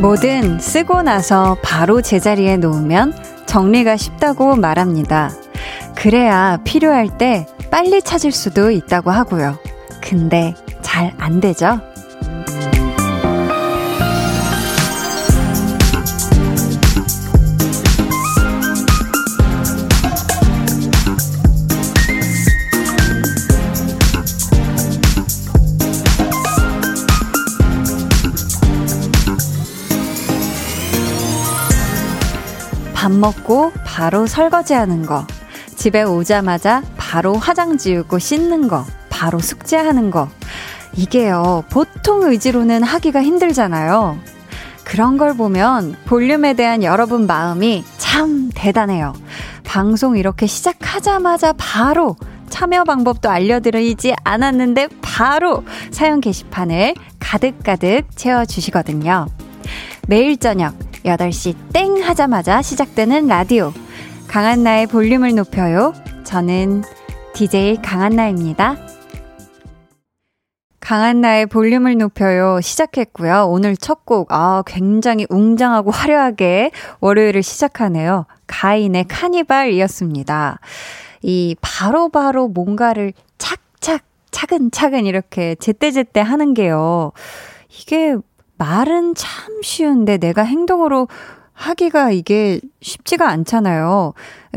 뭐든 쓰고 나서 바로 제자리에 놓으면 정리가 쉽다고 말합니다. 그래야 필요할 때 빨리 찾을 수도 있다고 하고요. 근데 잘 안 되죠? 먹고 바로 설거지 하는 거. 집에 오자마자 바로 화장 지우고 씻는 거. 바로 숙제하는 거. 이게요, 보통 의지로는 하기가 힘들잖아요. 그런 걸 보면 볼륨에 대한 여러분 마음이 참 대단해요. 방송 이렇게 시작하자마자 바로 참여 방법도 알려드리지 않았는데 바로 사연 게시판을 가득가득 채워주시거든요. 매일 저녁 8시 땡 하자마자 시작되는 라디오. 강한나의 볼륨을 높여요. 저는 DJ 강한나입니다. 강한나의 볼륨을 높여요. 시작했고요. 오늘 첫 곡, 아, 굉장히 웅장하고 화려하게 월요일을 시작하네요. 가인의 카니발이었습니다. 이 바로바로 바로 뭔가를 착착, 차근차근 이렇게 제때제때 하는 게요. 이게 말은 참 쉬운데 내가 행동으로 하기가 이게 쉽지가 않잖아요.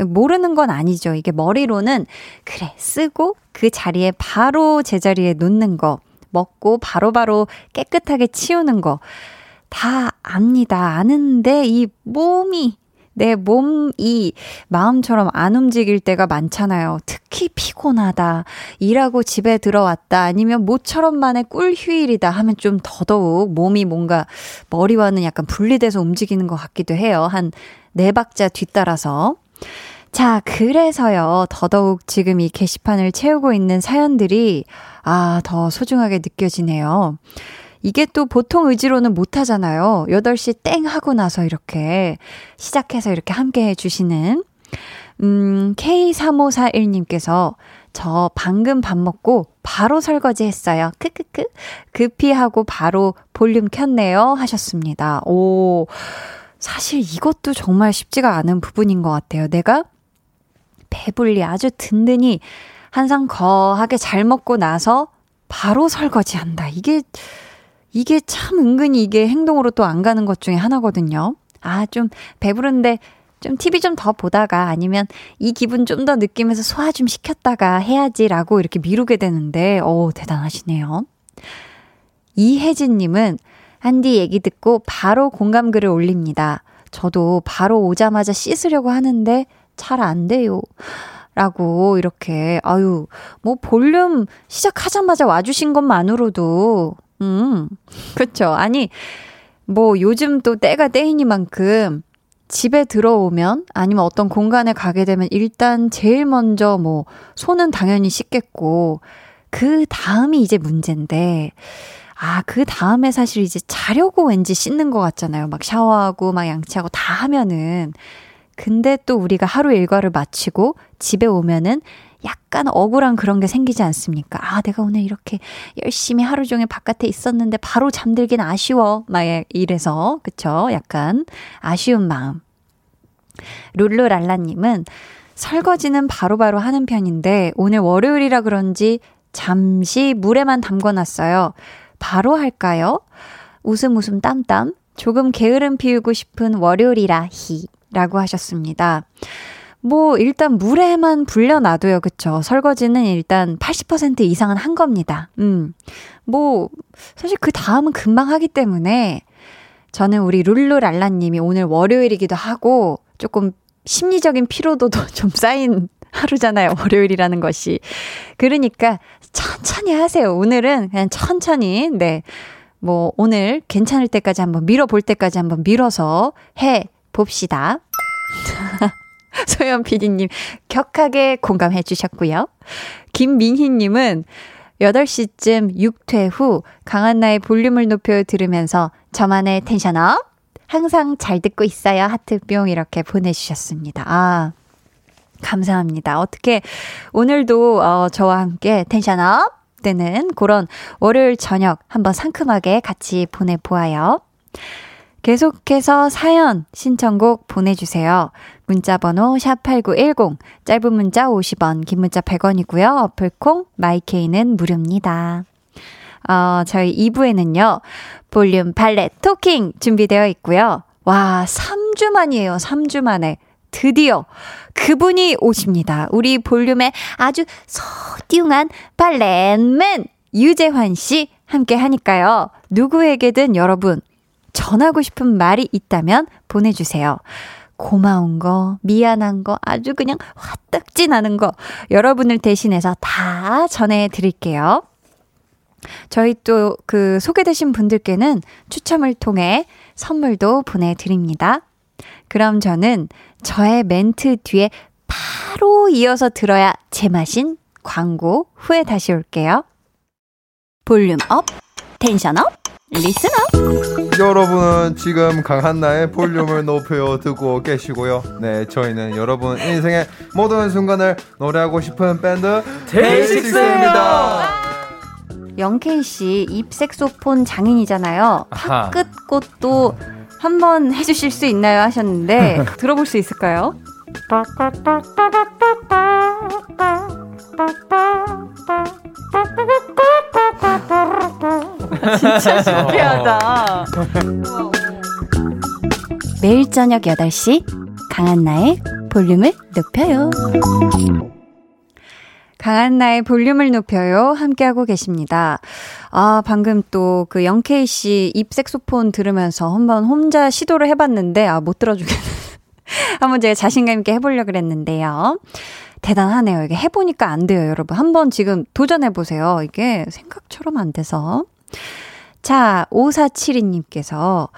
모르는 건 아니죠. 이게 머리로는 그래, 쓰고 그 자리에 바로 제자리에 놓는 거, 먹고 바로바로 바로 깨끗하게 치우는 거. 다 압니다. 아는데 이 몸이 내 몸이 마음처럼 안 움직일 때가 많잖아요. 특히 피곤하다. 일하고 집에 들어왔다. 아니면 모처럼 만의 꿀 휴일이다 하면 좀 더더욱 몸이 뭔가 머리와는 약간 분리돼서 움직이는 것 같기도 해요. 한 네 박자 뒤따라서. 자, 그래서요, 더더욱 지금 이 게시판을 채우고 있는 사연들이, 아, 더 소중하게 느껴지네요. 이게 또 보통 의지로는 못 하잖아요. 8시 땡 하고 나서 이렇게 시작해서 이렇게 함께 해주시는, 음, K3541님께서 저 방금 밥 먹고 바로 설거지 했어요. 크크크. 급히 하고 바로 볼륨 켰네요. 하셨습니다. 오. 사실 이것도 정말 쉽지가 않은 부분인 것 같아요. 내가 배불리 아주 든든히 한상 거하게 잘 먹고 나서 바로 설거지 한다. 이게 이게 참 은근히 이게 행동으로 또 안 가는 것 중에 하나거든요. 아, 좀 배부른데 좀 TV 좀 더 보다가 아니면 이 기분 좀 더 느끼면서 소화 좀 시켰다가 해야지라고 이렇게 미루게 되는데, 오, 대단하시네요. 이혜진님은 한디 얘기 듣고 바로 공감글을 올립니다. 저도 바로 오자마자 씻으려고 하는데 잘 안 돼요. 라고 이렇게, 아유, 뭐 볼륨 시작하자마자 와주신 것만으로도 음, 그쵸. 아니, 뭐 요즘 또 때가 때이니만큼 집에 들어오면 아니면 어떤 공간에 가게 되면 일단 제일 먼저 뭐 손은 당연히 씻겠고 그 다음이 이제 문제인데 아, 그 다음에 사실 이제 자려고 왠지 씻는 것 같잖아요. 막 샤워하고 막 양치하고 다 하면은. 근데 또 우리가 하루 일과를 마치고 집에 오면은 약간 억울한 그런 게 생기지 않습니까? 아, 내가 오늘 이렇게 열심히 하루 종일 바깥에 있었는데 바로 잠들긴 아쉬워. 막 이래서, 그쵸? 약간 아쉬운 마음. 룰루랄라님은 설거지는 바로바로 바로 하는 편인데 오늘 월요일이라 그런지 잠시 물에만 담궈놨어요. 바로 할까요? 웃음 웃음 땀땀. 조금 게으름 피우고 싶은 월요일이라 히. 라고 하셨습니다. 뭐 일단 물에만 불려놔도요. 그쵸? 설거지는 일단 80% 이상은 한 겁니다. 음. 뭐 사실 그 다음은 금방 하기 때문에 저는 우리 룰루랄라 님이 오늘 월요일이기도 하고 조금 심리적인 피로도도 좀 쌓인 하루잖아요. 월요일이라는 것이. 그러니까 천천히 하세요. 오늘은 그냥 천천히 네. 뭐 오늘 괜찮을 때까지 한번 밀어볼 때까지 한번 밀어서 해 봅시다. 소연 PD님 격하게 공감해 주셨고요. 김민희님은 8시쯤 육퇴 후 강한나의 볼륨을 높여 들으면서 저만의 텐션업 항상 잘 듣고 있어요. 하트뿅 이렇게 보내주셨습니다. 아, 감사합니다. 어떻게 오늘도 어, 저와 함께 텐션업 되는 그런 월요일 저녁 한번 상큼하게 같이 보내보아요. 계속해서 사연, 신청곡 보내주세요. 문자번호 샵8910, 짧은 문자 50원, 긴 문자 100원이고요. 어플콩, 마이케이는 무료입니다. 어, 저희 2부에는요, 볼륨 발레 토킹 준비되어 있고요. 와, 3주 만이에요. 3주 만에. 드디어 그분이 오십니다. 우리 볼륨의 아주 소띠용한 발렌맨 유재환 씨 함께 하니까요. 누구에게든 여러분 전하고 싶은 말이 있다면 보내주세요. 고마운 거, 미안한 거, 아주 그냥 화딱지 나는 거 여러분을 대신해서 다 전해드릴게요. 저희 또 그 소개되신 분들께는 추첨을 통해 선물도 보내드립니다. 그럼 저는 저의 멘트 뒤에 바로 이어서 들어야 제맛인 광고 후에 다시 올게요. volume up, tension up, up. 여러분은 지금 강한나의 볼륨을 높여 듣고 계시고요. 네, 저희는 여러분 인생의 모든 순간을 노래하고 싶은 밴드 데이식스입니다. 영케이 씨 입색소폰 장인이잖아요. 그것도 한번 해주실 수 있나요 하셨는데 들어볼 수 있을까요? 진짜 신기하다. 매일 저녁 8시 강한나의 볼륨을 높여요. 강한나의 볼륨을 높여요. 함께하고 계십니다. 아, 방금 또 그 영케이 씨 입색소폰 들으면서 한번 혼자 시도를 해봤는데, 아, 못 들어주겠네. 한번 제가 자신감 있게 해보려고 그랬는데요. 대단하네요. 이게 해보니까 안 돼요, 여러분. 한번 지금 도전해보세요. 이게 생각처럼 안 돼서. 자, 5472님께서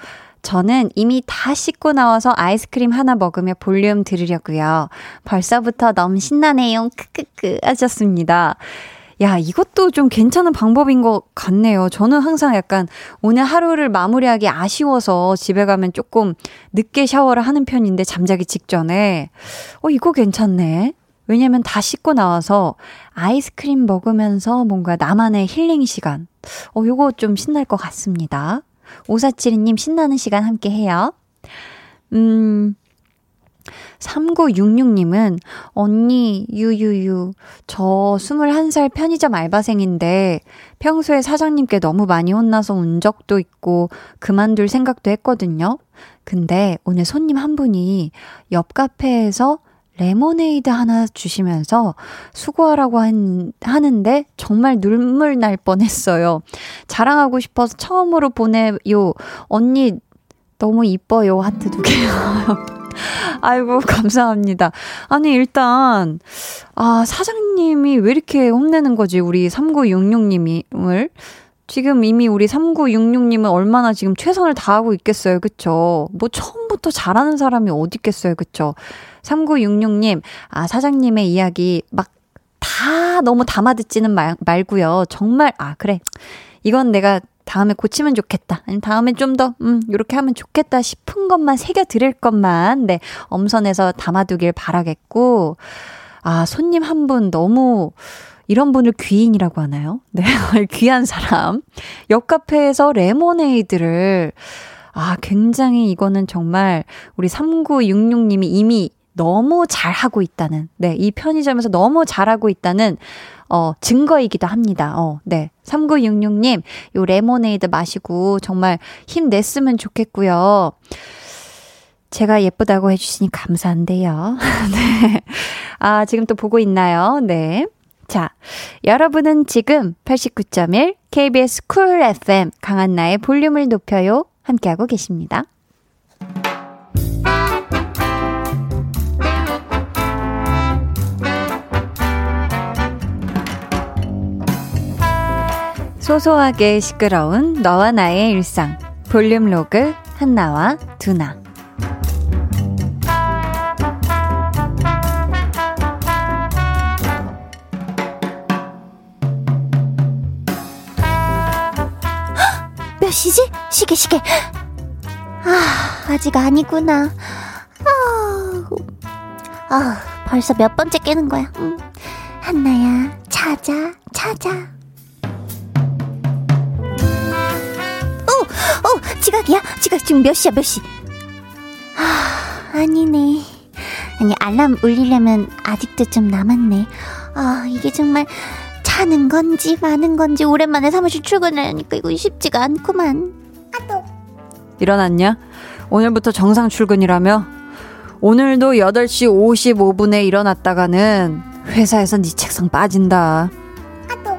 저는 이미 다 씻고 나와서 아이스크림 하나 먹으며 볼륨 들으려고요. 벌써부터 너무 신나네요. 크크크 하셨습니다. 야, 이것도 좀 괜찮은 방법인 것 같네요. 저는 항상 약간 오늘 하루를 마무리하기 아쉬워서 집에 가면 조금 늦게 샤워를 하는 편인데 잠자기 직전에. 어, 이거 괜찮네. 왜냐면 다 씻고 나와서 아이스크림 먹으면서 뭔가 나만의 힐링 시간. 어, 요거 좀 신날 것 같습니다. 5472님 신나는 시간 함께 해요. 음, 3966님은, 언니, 유유유, 저 21살 편의점 알바생인데, 평소에 사장님께 너무 많이 혼나서 운 적도 있고, 그만둘 생각도 했거든요. 근데 오늘 손님 한 분이 옆 카페에서 레모네이드 하나 주시면서 수고하라고 한, 하는데 정말 눈물 날 뻔했어요. 자랑하고 싶어서 처음으로 보내요. 언니 너무 이뻐요. 하트 두 개요. 아이고, 감사합니다. 아니, 일단, 아, 사장님이 왜 이렇게 혼내는 거지? 우리 3966님을. 지금 이미 우리 3966님은 얼마나 지금 최선을 다하고 있겠어요. 그쵸? 뭐 처음부터 잘하는 사람이 어디 있겠어요. 그쵸? 3966님, 아, 사장님의 이야기 막 다 너무 담아 듣지는 말, 말고요. 정말, 아, 그래. 이건 내가 다음에 고치면 좋겠다. 아니면 다음에 좀 더, 음, 요렇게 하면 좋겠다 싶은 것만 새겨드릴 것만, 네, 엄선해서 담아두길 바라겠고, 아, 손님 한 분 너무, 이런 분을 귀인이라고 하나요? 네, 귀한 사람. 옆 카페에서 레모네이드를, 아, 굉장히 이거는 정말 우리 3966님이 이미 너무 잘하고 있다는, 네, 이 편의점에서 너무 잘하고 있다는, 어, 증거이기도 합니다. 어, 네. 3966님, 요 레모네이드 마시고 정말 힘냈으면 좋겠고요. 제가 예쁘다고 해주시니 감사한데요. 네. 아, 지금 또 보고 있나요? 네. 자, 여러분은 지금 89.1 KBS 쿨 FM 강한나의 볼륨을 높여요. 함께하고 계십니다. 소소하게 시끄러운 너와 나의 일상 볼륨 로그 한나와 두나 시지? 시계, 시계. 아, 아직 아니구나. 아, 아 벌써 몇 번째 깨는 거야. 응. 한나야, 찾아, 찾아. 오, 오, 지각이야? 지각 지금 몇 시야, 몇 시? 아, 아니네. 아니, 알람 울리려면 아직도 좀 남았네. 아, 이게 정말 자는 건지 마는 건지 오랜만에 사무실 출근하니까 이거 쉽지가 않구만. 아또 일어났냐? 오늘부터 정상 출근이라며? 오늘도 8시 55분에 일어났다가는 회사에서 네 책상 빠진다. 아또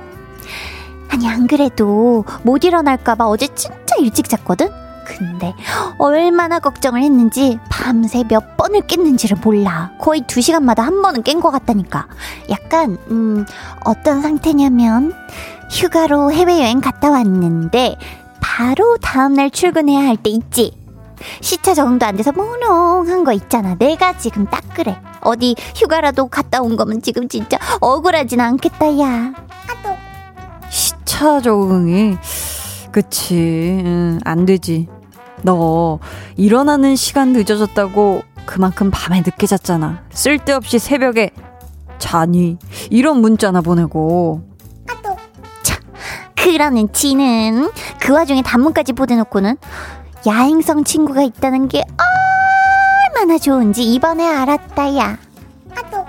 아니 안 그래도 못 일어날까봐 어제 진짜 일찍 잤거든? 근데 얼마나 걱정을 했는지 밤새 몇 번을 깼는지를 몰라. 거의 두 시간마다 한 번은 깬 것 같다니까. 약간 음 어떤 상태냐면 휴가로 해외여행 갔다 왔는데 바로 다음날 출근해야 할 때 있지. 시차 적응도 안 돼서 몽롱한 거 있잖아. 내가 지금 딱 그래. 어디 휴가라도 갔다 온 거면 지금 진짜 억울하진 않겠다, 야. 시차 적응이 그치, 응, 안 되지. 너 일어나는 시간 늦어졌다고 그만큼 밤에 늦게 잤잖아. 쓸데없이 새벽에 자니 이런 문자나 보내고. 아또 참 그러는 지는 그 와중에 단문까지 보내놓고는 야행성 친구가 있다는 게 얼마나 좋은지 이번에 알았다야. 아또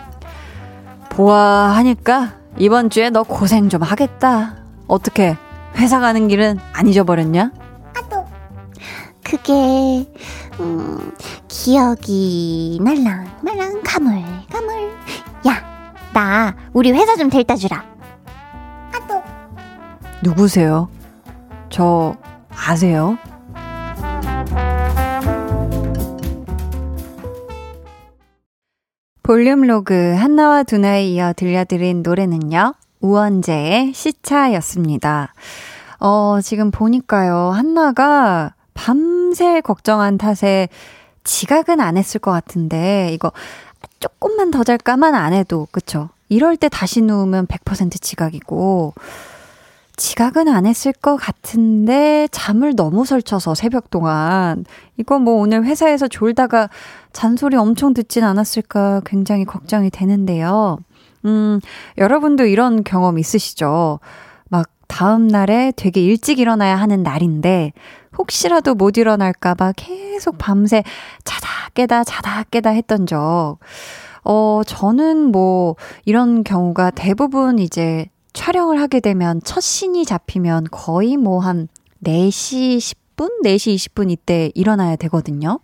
보아하니까 이번 주에 너 고생 좀 하겠다. 어떻게 회사 가는 길은 안 잊어버렸냐? 그게 음 기억이 날랑 말랑 가물 가물 야 나 우리 회사 좀 데려다 주라 아또 누구세요? 저 아세요? 볼륨 로그 한나와 두나에 이어 들려드린 노래는요. 우원재의 시차였습니다. 어, 지금 보니까요. 한나가 밤새 걱정한 탓에 지각은 안 했을 것 같은데, 이거 조금만 더 잘까만 안 해도, 그쵸? 이럴 때 다시 누우면 100% 지각이고, 지각은 안 했을 것 같은데, 잠을 너무 설쳐서 새벽 동안. 이거 뭐 오늘 회사에서 졸다가 잔소리 엄청 듣진 않았을까 굉장히 걱정이 되는데요. 음, 여러분도 이런 경험 있으시죠? 막 다음 날에 되게 일찍 일어나야 하는 날인데 혹시라도 못 일어날까봐 계속 밤새 자다 깨다 자다 깨다 했던 적. 어, 저는 뭐 이런 경우가 대부분 이제 촬영을 하게 되면 첫 신이 잡히면 거의 뭐 한 4시 10분? 4시 20분 이때 일어나야 되거든요.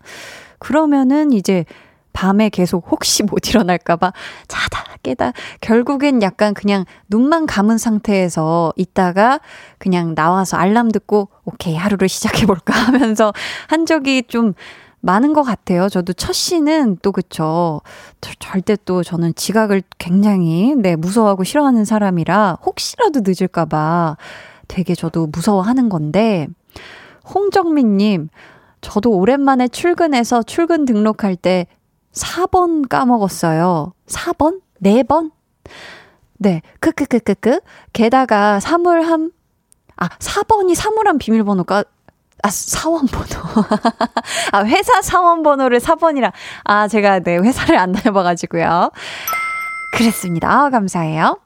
그러면은 이제 밤에 계속 혹시 못 일어날까봐 자다 깨다 결국엔 약간 그냥 눈만 감은 상태에서 있다가 그냥 나와서 알람 듣고 오케이 하루를 시작해볼까 하면서 한 적이 좀 많은 것 같아요. 저도 첫 시는 또 그쵸. 절대 또 저는 지각을 굉장히 네 무서워하고 싫어하는 사람이라 혹시라도 늦을까봐 되게 저도 무서워하는 건데 홍정민님 저도 오랜만에 출근해서 출근 등록할 때 4번 까먹었어요. 4번? 4번? 네, 크크크크크. 게다가 사물함, 아, 4번이 사물함 비밀번호가, 아, 사원번호. 아, 회사 사원번호를 4번이라. 아, 제가 네, 회사를 안 다녀봐가지고요. 그랬습니다. 아, 감사해요.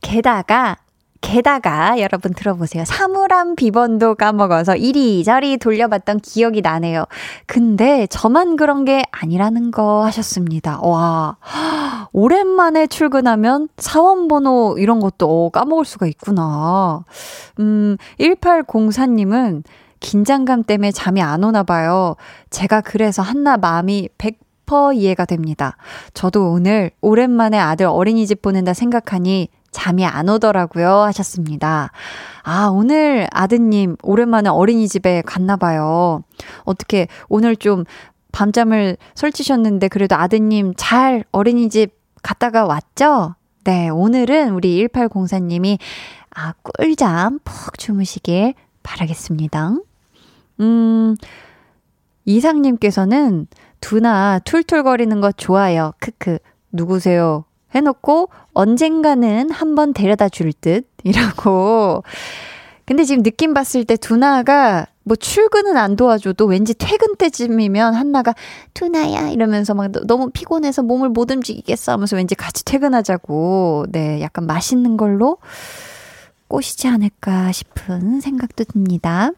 게다가 게다가 여러분 들어보세요. 사물함 비번도 까먹어서 이리저리 돌려봤던 기억이 나네요. 근데 저만 그런 게 아니라는 거 하셨습니다. 와, 오랜만에 출근하면 사원번호 이런 것도 까먹을 수가 있구나. 음, 1804님은 긴장감 때문에 잠이 안 오나 봐요. 제가 그래서 한나 마음이 100% 이해가 됩니다. 저도 오늘 오랜만에 아들 어린이집 보낸다 생각하니 잠이 안 오더라고요. 하셨습니다. 아, 오늘 아드님 오랜만에 어린이집에 갔나 봐요. 어떻게 오늘 좀 밤잠을 설치셨는데 그래도 아드님 잘 어린이집 갔다가 왔죠? 네, 오늘은 우리 1804님이 아, 꿀잠 푹 주무시길 바라겠습니다. 음, 이상님께서는 두나 툴툴거리는 거 좋아요. 크크. 누구세요? 해놓고 언젠가는 한번 데려다 줄 듯, 이라고. 근데 지금 느낌 봤을 때 두나가 뭐 출근은 안 도와줘도 왠지 퇴근 때쯤이면 한나가 두나야 이러면서 막 너무 피곤해서 몸을 못 움직이겠어 하면서 왠지 같이 퇴근하자고 네 약간 맛있는 걸로 꼬시지 않을까 싶은 생각도 듭니다.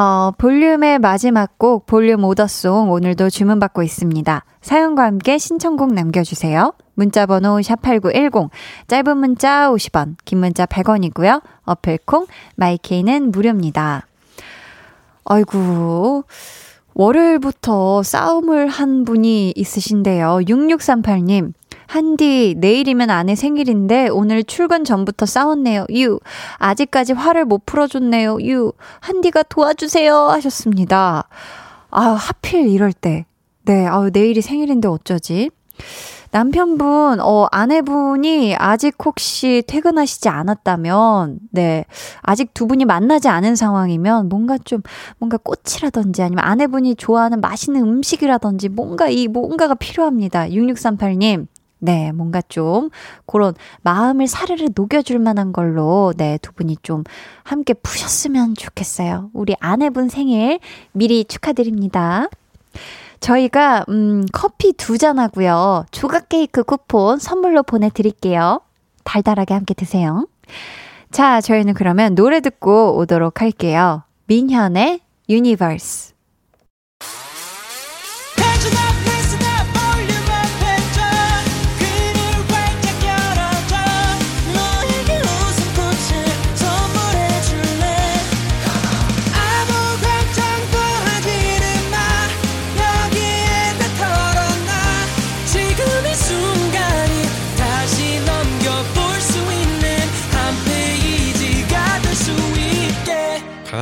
어, 볼륨의 마지막 곡, 볼륨 오더송 오늘도 주문받고 있습니다. 사연과 함께 신청곡 남겨주세요. 문자번호 샵8910, 짧은 문자 50원, 긴 문자 100원이고요. 어플콩, 마이케이는 무료입니다. 아이고, 월요일부터 싸움을 한 분이 있으신데요. 6638님, 한디, 내일이면 아내 생일인데 오늘 출근 전부터 싸웠네요. 유. 아직까지 화를 못 풀어줬네요. 유. 한디가 도와주세요. 하셨습니다. 아, 하필 이럴 때. 네, 아 내일이 생일인데 어쩌지? 남편분, 어, 아내분이 아직 혹시 퇴근하시지 않았다면, 네, 아직 두 분이 만나지 않은 상황이면 뭔가 좀, 뭔가 꽃이라든지 아니면 아내분이 좋아하는 맛있는 음식이라든지 뭔가 이, 뭔가가 필요합니다. 6638님, 네, 뭔가 좀 그런 마음을 사르르 녹여줄 만한 걸로 네, 두 분이 좀 함께 푸셨으면 좋겠어요. 우리 아내분 생일 미리 축하드립니다. 저희가 음 커피 두 잔 하고요. 조각 케이크 쿠폰 선물로 보내 드릴게요. 달달하게 함께 드세요. 자, 저희는 그러면 노래 듣고 오도록 할게요. 민현의 유니버스.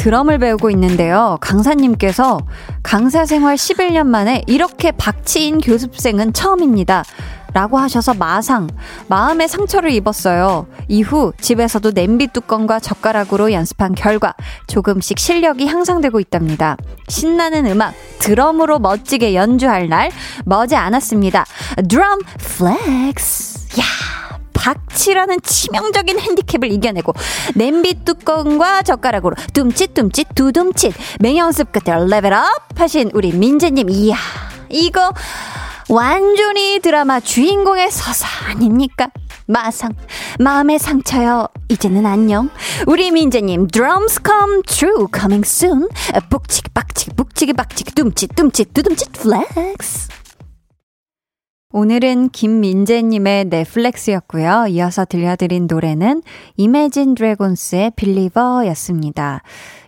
드럼을 배우고 있는데요. 강사님께서 강사 생활 11년 만에 이렇게 박치인 교습생은 처음입니다. 라고 하셔서 마상, 마음의 상처를 입었어요. 이후 집에서도 냄비 뚜껑과 젓가락으로 연습한 결과 조금씩 실력이 향상되고 있답니다. 신나는 음악, 드럼으로 멋지게 연주할 날 머지 않았습니다. 드럼 flex. 야! 박치라는 치명적인 핸디캡을 이겨내고 냄비 뚜껑과 젓가락으로 둠칫둠칫 두둠칫 맹연습 끝에 level up 하신 우리 민재님. 이야 이거 완전히 드라마 주인공의 서사 아닙니까? 마상 마음의 상처요. 이제는 안녕. 우리 민재님 drums come true coming soon. 북치기 빡치기 북치기 빡치기 둠칫 둠칫 두둠칫 flex 오늘은 강민재님의 넷플렉스였고요. 이어서 들려드린 노래는 이매진 드래곤스의 빌리버였습니다.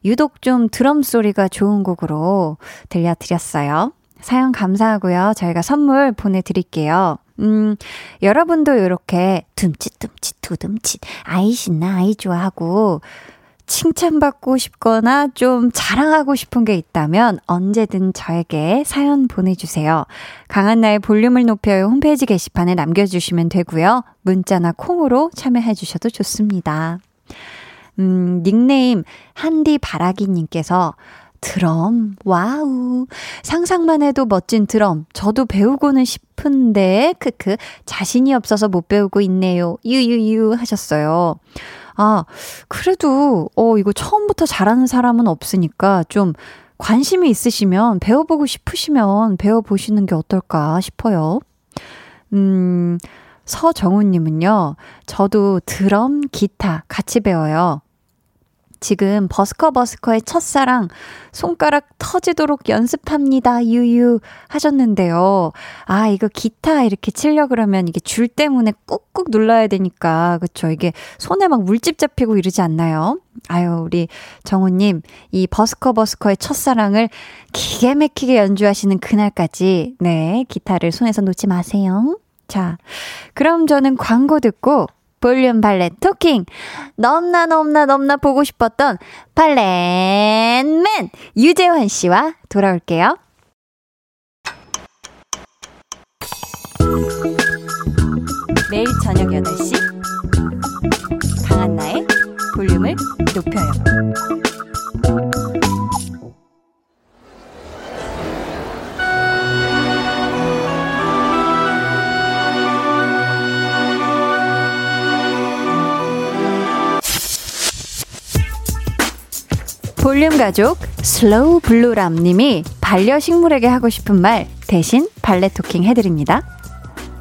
유독 좀 드럼 소리가 좋은 곡으로 들려드렸어요. 사연 감사하고요. 저희가 선물 보내드릴게요. 음, 여러분도 이렇게 둠칫둠칫 두둠칫 아이 신나 아이 좋아하고 칭찬받고 싶거나 좀 자랑하고 싶은 게 있다면 언제든 저에게 사연 보내주세요. 강한나의 볼륨을 높여요 홈페이지 게시판에 남겨주시면 되고요. 문자나 콩으로 참여해 주셔도 좋습니다. 음, 닉네임 한디 바라기님께서 드럼, 와우. 상상만 해도 멋진 드럼. 저도 배우고는 싶은데, 크크. 자신이 없어서 못 배우고 있네요. 유유유 하셨어요. 아, 그래도, 어, 이거 처음부터 잘하는 사람은 없으니까 좀 관심이 있으시면, 배워보고 싶으시면 배워보시는 게 어떨까 싶어요. 음, 서정우님은요, 저도 드럼, 기타 같이 배워요. 지금 버스커 버스커의 첫사랑 손가락 터지도록 연습합니다. 유유 하셨는데요. 아, 이거 기타 이렇게 치려 그러면 이게 줄 때문에 꾹꾹 눌러야 되니까 그쵸 이게 손에 막 물집 잡히고 이러지 않나요? 아유, 우리 정우 님, 이 버스커 버스커의 첫사랑을 기계 막히게 연주하시는 그날까지, 네, 기타를 손에서 놓지 마세요. 자, 그럼 저는 광고 듣고 볼륨 발렛 토킹. 넘나 넘나 넘나 보고 싶었던 발렛맨 유재환 씨와 돌아올게요. 매일 저녁 8시 강한나의 볼륨을 높여요. 볼륨 가족 슬로우 블루람 님이 반려식물에게 하고 싶은 말 대신 valet talking 해드립니다.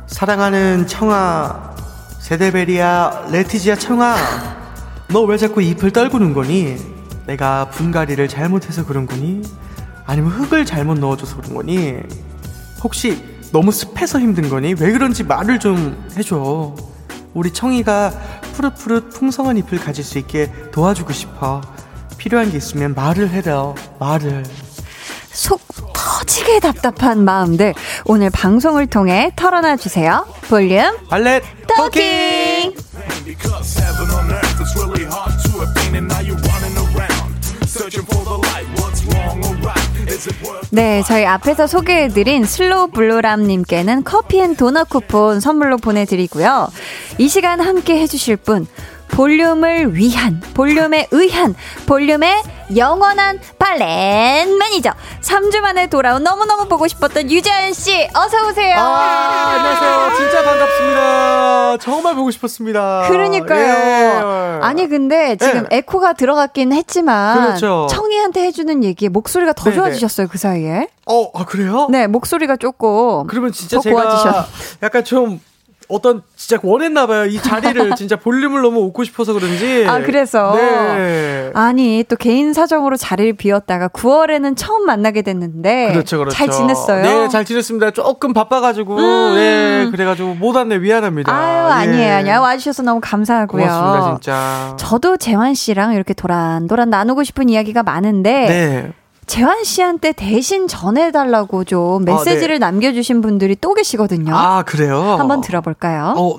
사랑하는 청아, 세데베리아, 레티지아 청아, 너 왜 자꾸 잎을 떨구는 거니? 내가 분갈이를 잘못해서 그런 거니? 아니면 흙을 잘못 넣어줘서 그런 거니? 혹시 너무 습해서 힘든 거니? 왜 그런지 말을 좀 해줘. 우리 청이가 푸릇푸릇 풍성한 잎을 가질 수 있게 도와주고 싶어. 필요한 게 있으면 말을 해라. 말을. 속 터지게 답답한 마음들 오늘 방송을 통해 털어놔 주세요. 볼륨 valet talking. 네, 저희 앞에서 소개해드린 슬로우 블루람님께는 커피 and 도넛 쿠폰 선물로 보내드리고요. 이 시간 함께 해주실 분, 볼륨을 위한, 볼륨에 의한, 볼륨의 영원한 발렌 매니저. 3주 만에 돌아온 너무너무 보고 싶었던 유재현 씨, 어서오세요. 아, 안녕하세요. 진짜 반갑습니다. 정말 보고 싶었습니다. 그러니까요. 예. 아니, 근데 지금 예. 에코가 들어갔긴 했지만. 그렇죠. 청이한테 해주는 얘기에 목소리가 더 네네. 좋아지셨어요, 그 사이에. 어, 아, 그래요? 네, 목소리가 조금. 그러면 진짜 더 제가 고와지셨- 약간 좀 어떤 진짜 원했나 봐요. 이 자리를 진짜 볼륨을 너무 얻고 싶어서 그런지. 아, 그래서? 네. 아니, 또 개인 사정으로 자리를 비웠다가 9월에는 처음 만나게 됐는데. 그렇죠, 그렇죠. 잘 지냈어요? 네, 잘 지냈습니다. 조금 바빠 가지고, 음. 예, 그래 가지고 못 왔네, 미안합니다. 아유, 예. 아니에요, 아니에요. 와 주셔서 너무 감사하고요. 고맙습니다, 진짜. 저도 재환 씨랑 이렇게 도란도란 나누고 싶은 이야기가 많은데. 네. 재환 씨한테 대신 전해달라고 좀 메시지를 남겨주신 분들이 또 계시거든요. 아, 그래요? 한번 들어볼까요? 어,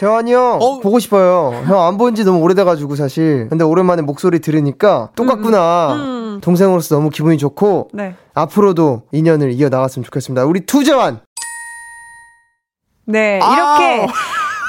재환이 형 어? 보고 싶어요. 형 안 본 지 너무 오래돼가지고 사실. 근데 오랜만에 목소리 들으니까 똑같구나. 음. 동생으로서 너무 기분이 좋고 네. 앞으로도 인연을 이어 나갔으면 좋겠습니다. 우리 투재환. 네, 아. 이렇게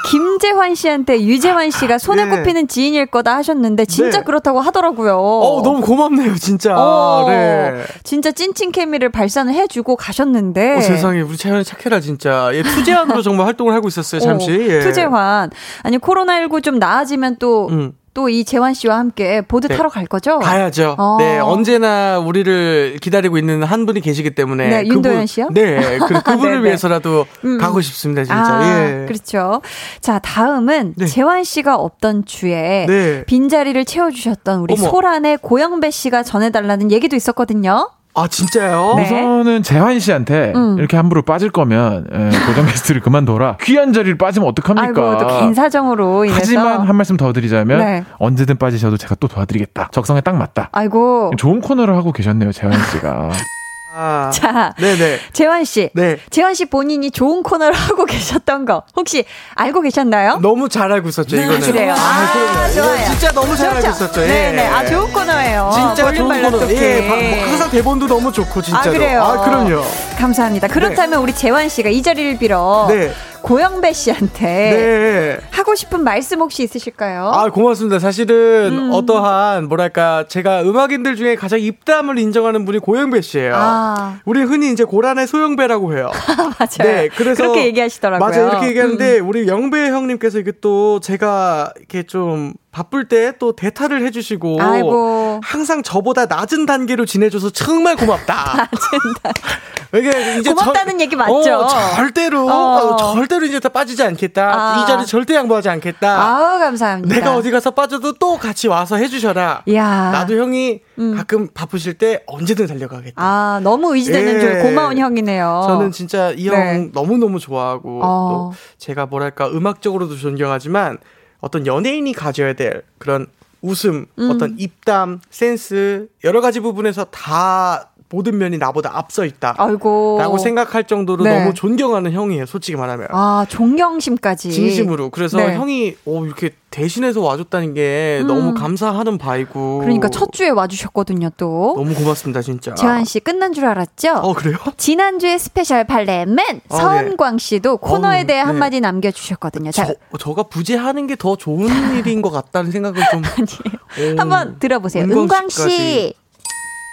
김재환 씨한테 유재환 씨가 손에 네. 꼽히는 지인일 거다 하셨는데 진짜 네. 그렇다고 하더라고요. 어, 너무 고맙네요, 진짜. 어, 네. 진짜 찐친 케미를 발산을 해주고 가셨는데. 어, 세상에, 우리 채연이 착해라, 진짜. 예, 투제안으로 정말 활동을 하고 있었어요, 잠시. 어, 예. 투재환. 아니, 코로나 19 좀 나아지면 또, 음. 또 이 재환 씨와 함께 보드 네. 타러 갈 거죠? 가야죠. 어. 네, 언제나 우리를 기다리고 있는 한 분이 계시기 때문에. 네, 윤도현 씨요? 네, 그, 그분을 네, 네. 위해서라도 음. 가고 싶습니다, 진짜. 아, 예. 그렇죠. 자, 다음은 네. 재환 씨가 없던 주에 네. 빈자리를 채워주셨던 우리 어머. 소란의 고영배 씨가 전해달라는 얘기도 있었거든요. 아, 진짜요? 네. 우선은 재환 씨한테 음. 이렇게 함부로 빠질 거면 에, 고정 게스트를 그만둬라. 귀한 자리를 빠지면 어떡합니까? 아이고, 또 개인 사정으로 인해서. 하지만 한 말씀 더 드리자면 네. 언제든 빠지셔도 제가 또 도와드리겠다. 적성에 딱 맞다. 아이고. 좋은 코너를 하고 계셨네요, 재환 씨가. 아, 자, 네네. 재환 씨. 네. 재환 씨 본인이 좋은 코너를 하고 계셨던 거 혹시 알고 계셨나요? 너무 잘 알고 있었죠, 이거는. 그래요. 아, 그럼요. 좋아요. 이거 진짜 너무 잘 알고 있었죠. 예. 네네. 아, 좋은 코너예요. 진짜 좋은 코너. 예, 바- 뭐 항상 대본도 너무 좋고, 진짜로. 아, 그래요? 아, 그럼요. 감사합니다. 그렇다면 우리 재환 씨가 이 자리를 빌어 네. 고영배 씨한테 네. 하고 싶은 말씀 혹시 있으실까요? 아, 고맙습니다. 사실은 음. 어떠한, 뭐랄까, 제가 음악인들 중에 가장 입담을 인정하는 분이 고영배 씨예요. 아. 우리 흔히 이제 고란의 소영배라고 해요. 맞아요. 네, 그래서 그렇게 얘기하시더라고요. 맞아요. 이렇게 얘기하는데 음. 우리 영배 형님께서 이게 또 제가 이렇게 좀 바쁠 때 또 대타를 해주시고 아이고. 항상 저보다 낮은 단계로 지내줘서 정말 고맙다. 이게 이제 고맙다는 얘기 맞죠? 어, 절대로 어. 어, 절대로 이제 다 빠지지 않겠다. 아. 이 자리 절대 양보하지 않겠다. 아우 감사합니다. 내가 어디 가서 빠져도 또 같이 와서 해주셔라. 이야. 나도 형이 음. 가끔 바쁘실 때 언제든 달려가겠다. 아 너무 의지되는 예. 좀 고마운 형이네요. 저는 진짜 이형 네. 너무 너무 좋아하고 어. 또 제가 뭐랄까 음악적으로도 존경하지만 어떤 연예인이 가져야 될 그런 웃음, 음. 어떤 입담, 센스 여러 가지 부분에서 다 모든 면이 나보다 앞서 있다. 아이고. 라고 생각할 정도로 네. 너무 존경하는 형이에요. 솔직히 말하면. 아, 존경심까지. 진심으로. 그래서 네. 형이 오, 이렇게 대신해서 와줬다는 게 음. 너무 감사하는 바이고. 그러니까 첫 주에 와주셨거든요, 또. 너무 고맙습니다, 진짜. 재환 씨 끝난 줄 알았죠? 어, 그래요? 지난주에 special valet man 아, 서은광 씨도 코너에 어우, 대해 네. 한마디 남겨주셨거든요. 자, 저, 저가 부재하는 게 더 좋은 일인 것 같다는 생각을 좀. 오. 한번 들어보세요. 은광 씨.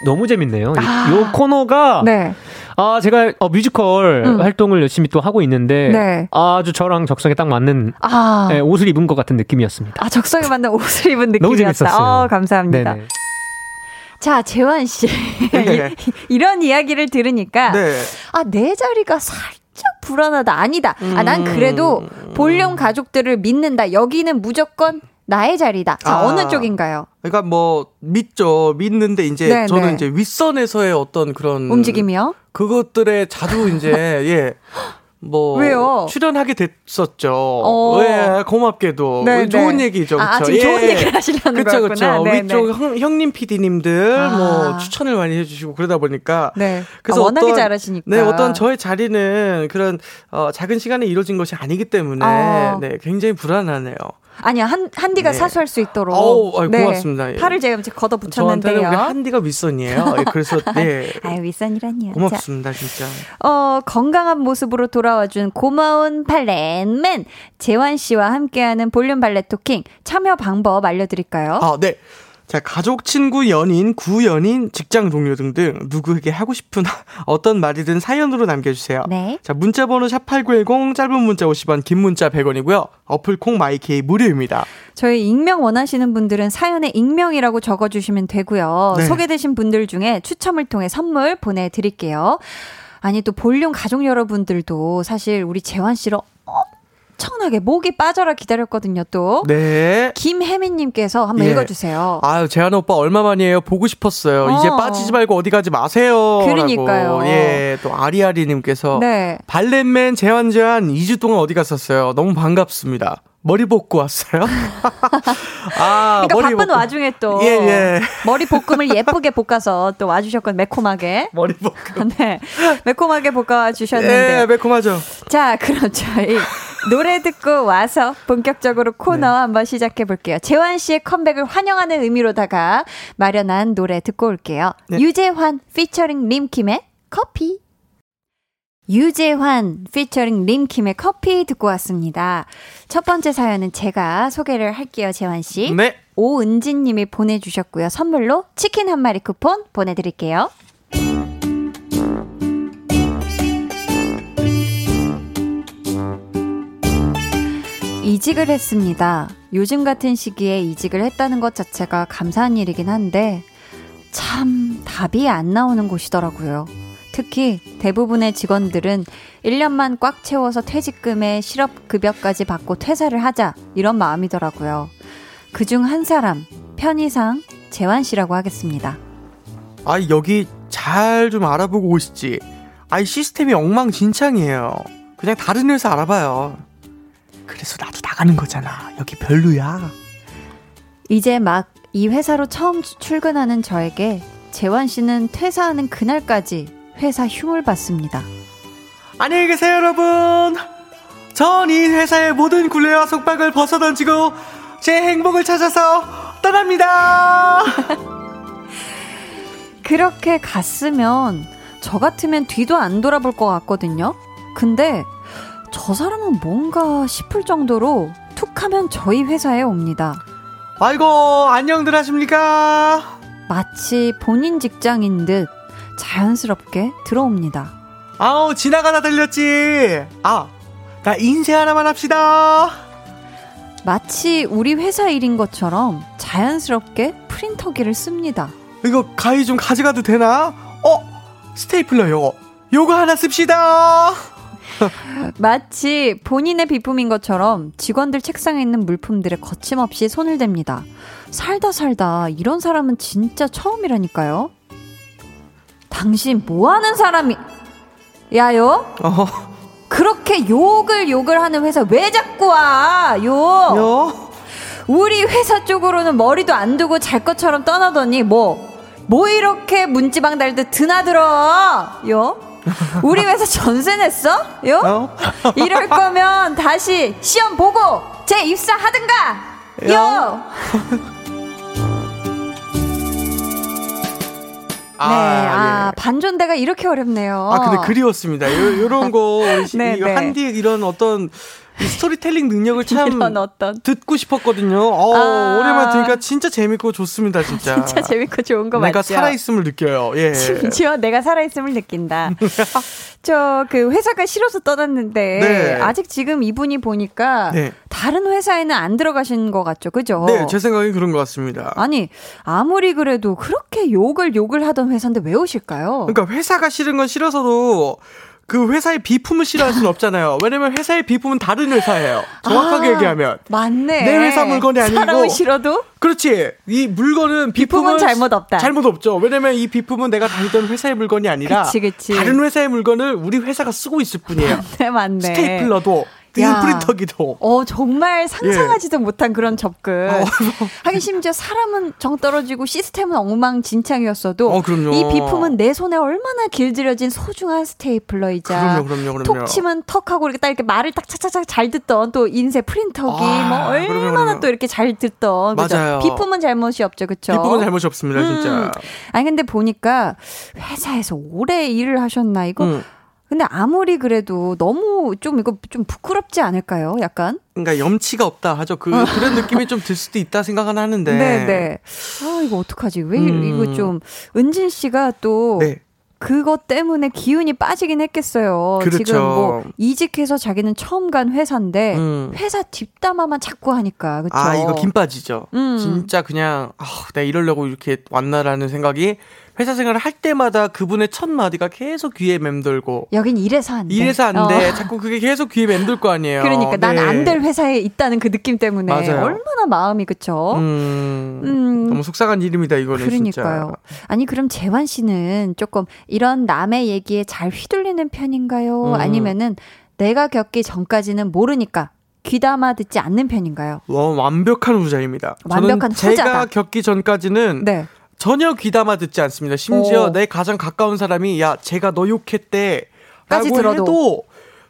너무 재밌네요. 이- 아. 요 코너가 네. 아 제가 어, 뮤지컬 음. 활동을 열심히 또 하고 있는데 네. 아주 저랑 적성에 딱 맞는 아. 예, 옷을 입은 것 같은 느낌이었습니다. 아, 적성에 맞는 옷을 입은 너무 느낌이었다. 재밌었어요. 어, 감사합니다. 네네. 자, 재환 씨. 네. 이런 이야기를 들으니까 네. 아, 내 자리가 살짝 불안하다. 아니다. 아, 난 그래도 음. 볼륨 가족들을 믿는다. 여기는 무조건 나의 자리다. 자, 아. 어느 쪽인가요? 그러니까 뭐 믿죠. 믿는데 이제 네, 저는 네. 이제 윗선에서의 어떤 그런 움직임이요? 그것들에 자주 이제 예. 뭐 왜요? 출연하게 됐었죠. 어. 예, 고맙게도 네, 좋은 네. 얘기죠. 그쵸? 아, 지금 좋은 얘기를 하시려는 그쵸, 거였구나. 그쵸. 네, 위쪽 형, 형님 PD님들 아. 뭐 추천을 많이 해주시고 그러다 보니까 네. 그래서 아, 워낙에 어떤- 잘하시니까. 네, 어떤 저의 자리는 그런 어, 작은 시간에 이루어진 것이 아니기 때문에 아. 네, 굉장히 불안하네요. 아니야, 한, 한디가 네. 사수할 수 있도록. 어우, 아유, 고맙습니다. 예. 팔을 제가 지금 걷어 붙였는데요. 우리 한디가 윗선이에요. 예, 그래서 네. 아유, 윗선이라니요. 자, 고맙습니다, 진짜. 어, 건강한 모습으로 돌아와준 고마운 valet man 재환 씨와 함께하는 볼륨 valet talking 참여 방법 알려드릴까요? 아, 네. 자, 가족, 친구, 연인, 구연인, 직장 동료 등등 누구에게 하고 싶은 어떤 말이든 사연으로 남겨주세요. 네. 자, 문자번호 샵8910, 짧은 문자 50원, 긴 문자 100원이고요. 어플 콩 마이케이 무료입니다. 저희 익명 원하시는 분들은 사연에 익명이라고 적어주시면 되고요. 네. 소개되신 분들 중에 추첨을 통해 선물 보내드릴게요. 아니 또 볼륨 가족 여러분들도 사실 우리 재환 씨를 엄청나게 목이 빠져라 기다렸거든요. 또 네. 김혜민님께서 한번 예. 읽어주세요. 아유, 재한 오빠 얼마만이에요? 보고 싶었어요. 어. 이제 빠지지 말고 어디 가지 마세요. 그러니까요. 라고. 예, 또 아리아리님께서 네. 발렌맨 재환 재환 2주 동안 어디 갔었어요? 너무 반갑습니다. 머리 볶고 왔어요? 아, 그러니까 바쁜 볶고. 와중에 또 예, 예. 머리 볶음을 예쁘게 볶아서 또 와주셨건 매콤하게 머리 볶고. 네 매콤하게 볶아 예, 주셨는데 매콤하죠. 자 그럼 저희 노래 듣고 와서 본격적으로 코너 한번 시작해 볼게요. 재환 씨의 컴백을 환영하는 의미로다가 마련한 노래 듣고 올게요. 네. 유재환 피처링 림킴의 커피. 유재환 피처링 림킴의 커피 듣고 왔습니다. 첫 번째 사연은 제가 소개를 할게요, 재환 씨. 네. 오은진 님이 보내주셨고요. 선물로 치킨 한 마리 쿠폰 보내드릴게요. 이직을 했습니다. 요즘 같은 시기에 이직을 했다는 것 자체가 감사한 일이긴 한데, 참, 답이 안 나오는 곳이더라고요. 특히 대부분의 직원들은 1년만 꽉 채워서 퇴직금에 실업급여까지 받고 퇴사를 하자, 이런 마음이더라고요. 그 중 한 사람, 편의상 재환 씨라고 하겠습니다. 아, 여기 잘 좀 알아보고 오시지. 아이, 시스템이 엉망진창이에요. 그냥 다른 회사 알아봐요. 그래서 나도 나가는 거잖아. 여기 별로야. 이제 막 이 회사로 처음 주- 출근하는 저에게 재환 씨는 퇴사하는 그날까지 회사 흉을 받습니다. 안녕히 계세요, 여러분. 전 이 회사의 모든 굴레와 속박을 벗어던지고 제 행복을 찾아서 떠납니다. 그렇게 갔으면 저 같으면 뒤도 안 돌아볼 것 같거든요. 근데 저 사람은 뭔가 싶을 정도로 툭 하면 저희 회사에 옵니다. 아이고, 안녕들 하십니까? 마치 본인 직장인 듯 자연스럽게 들어옵니다. 아우, 지나가다 들렸지. 아, 나 인쇄 하나만 합시다. 마치 우리 회사 일인 것처럼 자연스럽게 프린터기를 씁니다. 이거 가위 좀 가져가도 되나? 어, 스테이플러 요거. 요거 하나 씁시다. 마치 본인의 비품인 것처럼 직원들 책상에 있는 물품들에 거침없이 손을 댑니다. 살다 살다 이런 사람은 진짜 처음이라니까요. 당신 뭐 하는 사람이, 야요? 어, 그렇게 욕을 욕을 하는 회사 왜 자꾸 와? 욕! 요? 우리 회사 쪽으로는 머리도 안 두고 잘 것처럼 떠나더니 뭐, 뭐 이렇게 문지방 달듯 드나들어? 요? 우리 회사 전세 냈어? 요? 어? 이럴 거면 다시 시험 보고 재 입사하든가! 요! 네, 아, 예. 반존대가 이렇게 어렵네요. 아, 근데 그리웠습니다. 요, 요런 거, 네, 이거 네. 한디 이런 어떤 이 스토리텔링 능력을 참 어떤. 듣고 싶었거든요. 어, 아. 오랜만에 들으니까 진짜 재밌고 좋습니다, 진짜. 진짜 재밌고 좋은 거 내가 맞죠? 살아있음을 느껴요. 예. 심지어 내가 살아있음을 느낀다. 저 그 회사가 싫어서 떠났는데 네. 아직 지금 이분이 보니까 네. 다른 회사에는 안 들어가신 것 같죠, 그죠? 네, 제 생각엔 그런 것 같습니다. 아니 아무리 그래도 그렇게 욕을 욕을 하던 회사인데 왜 오실까요? 그러니까 회사가 싫은 건 싫어서도 그 회사의 비품을 싫어할 수는 없잖아요. 왜냐면 회사의 비품은 다른 회사예요. 정확하게 아, 얘기하면. 맞네. 내 회사 물건이 아니고 사람이 싫어도 그렇지. 이 물건은 비품은 비품은 잘못 없다. 잘못 없죠. 왜냐면 이 비품은 내가 다니던 회사의 물건이 아니라 그치, 그치. 다른 회사의 물건을 우리 회사가 쓰고 있을 뿐이에요. 네 맞네. 스테이플러도 야. 프린터기도. 어 정말 상상하지도 예. 못한 그런 접근. 어. 하긴 심지어 사람은 정 떨어지고 시스템은 엉망진창이었어도 어, 그럼요. 이 비품은 내 손에 얼마나 길들여진 소중한 스테이플러이자 그럼요, 그럼요, 그럼요. 톡 치면 턱하고 이렇게 딱 이렇게 말을 딱 착착착 잘 듣던 또 인쇄 프린터기 아, 뭐 얼마나 그럼요. 또 이렇게 잘 듣던 그죠? 맞아요. 비품은 잘못이 없죠, 그렇죠? 비품은 잘못이 없습니다, 진짜. 음. 아니 근데 보니까 회사에서 오래 일을 하셨나 이거. 음. 근데 아무리 그래도 너무 좀 이거 좀 부끄럽지 않을까요? 약간. 그러니까 염치가 없다 하죠. 그 그런 느낌이 좀 들 수도 있다 생각은 하는데. 어. 네네. 아 이거 어떡하지? 왜 음. 이거 좀 은진 씨가 또 네. 그것 때문에 기운이 빠지긴 했겠어요. 그렇죠. 지금 뭐 이직해서 자기는 처음 간 회사인데 음. 회사 뒷담화만 자꾸 하니까 그렇죠. 아, 이거 김 빠지죠. 음. 진짜 그냥, 아, 내가 이러려고 이렇게 왔나라는 생각이 회사 생활을 할 때마다 그분의 첫 마디가 계속 귀에 맴돌고. 여긴 이래서 안 돼. 이래서 안 돼. 어. 자꾸 그게 계속 귀에 맴돌 거 아니에요. 그러니까 난 네. 안될 회사에 있다는 그 느낌 때문에 맞아요. 얼마나 마음이 그쵸? 음, 음. 너무 속상한 일입니다, 이거는 그러니까요. 아니 그럼 재환 씨는 조금 이런 남의 얘기에 잘 휘둘리는 편인가요? 음. 아니면은 내가 겪기 전까지는 모르니까 귀담아 듣지 않는 편인가요? 진짜. 와, 완벽한 후자입니다. 완벽한 저는 제가 후자다. 겪기 전까지는 네. 전혀 귀담아 듣지 않습니다. 심지어 오. 내 가장 가까운 사람이 야, 제가 너 욕했대. 까지 라고 들어도. 해도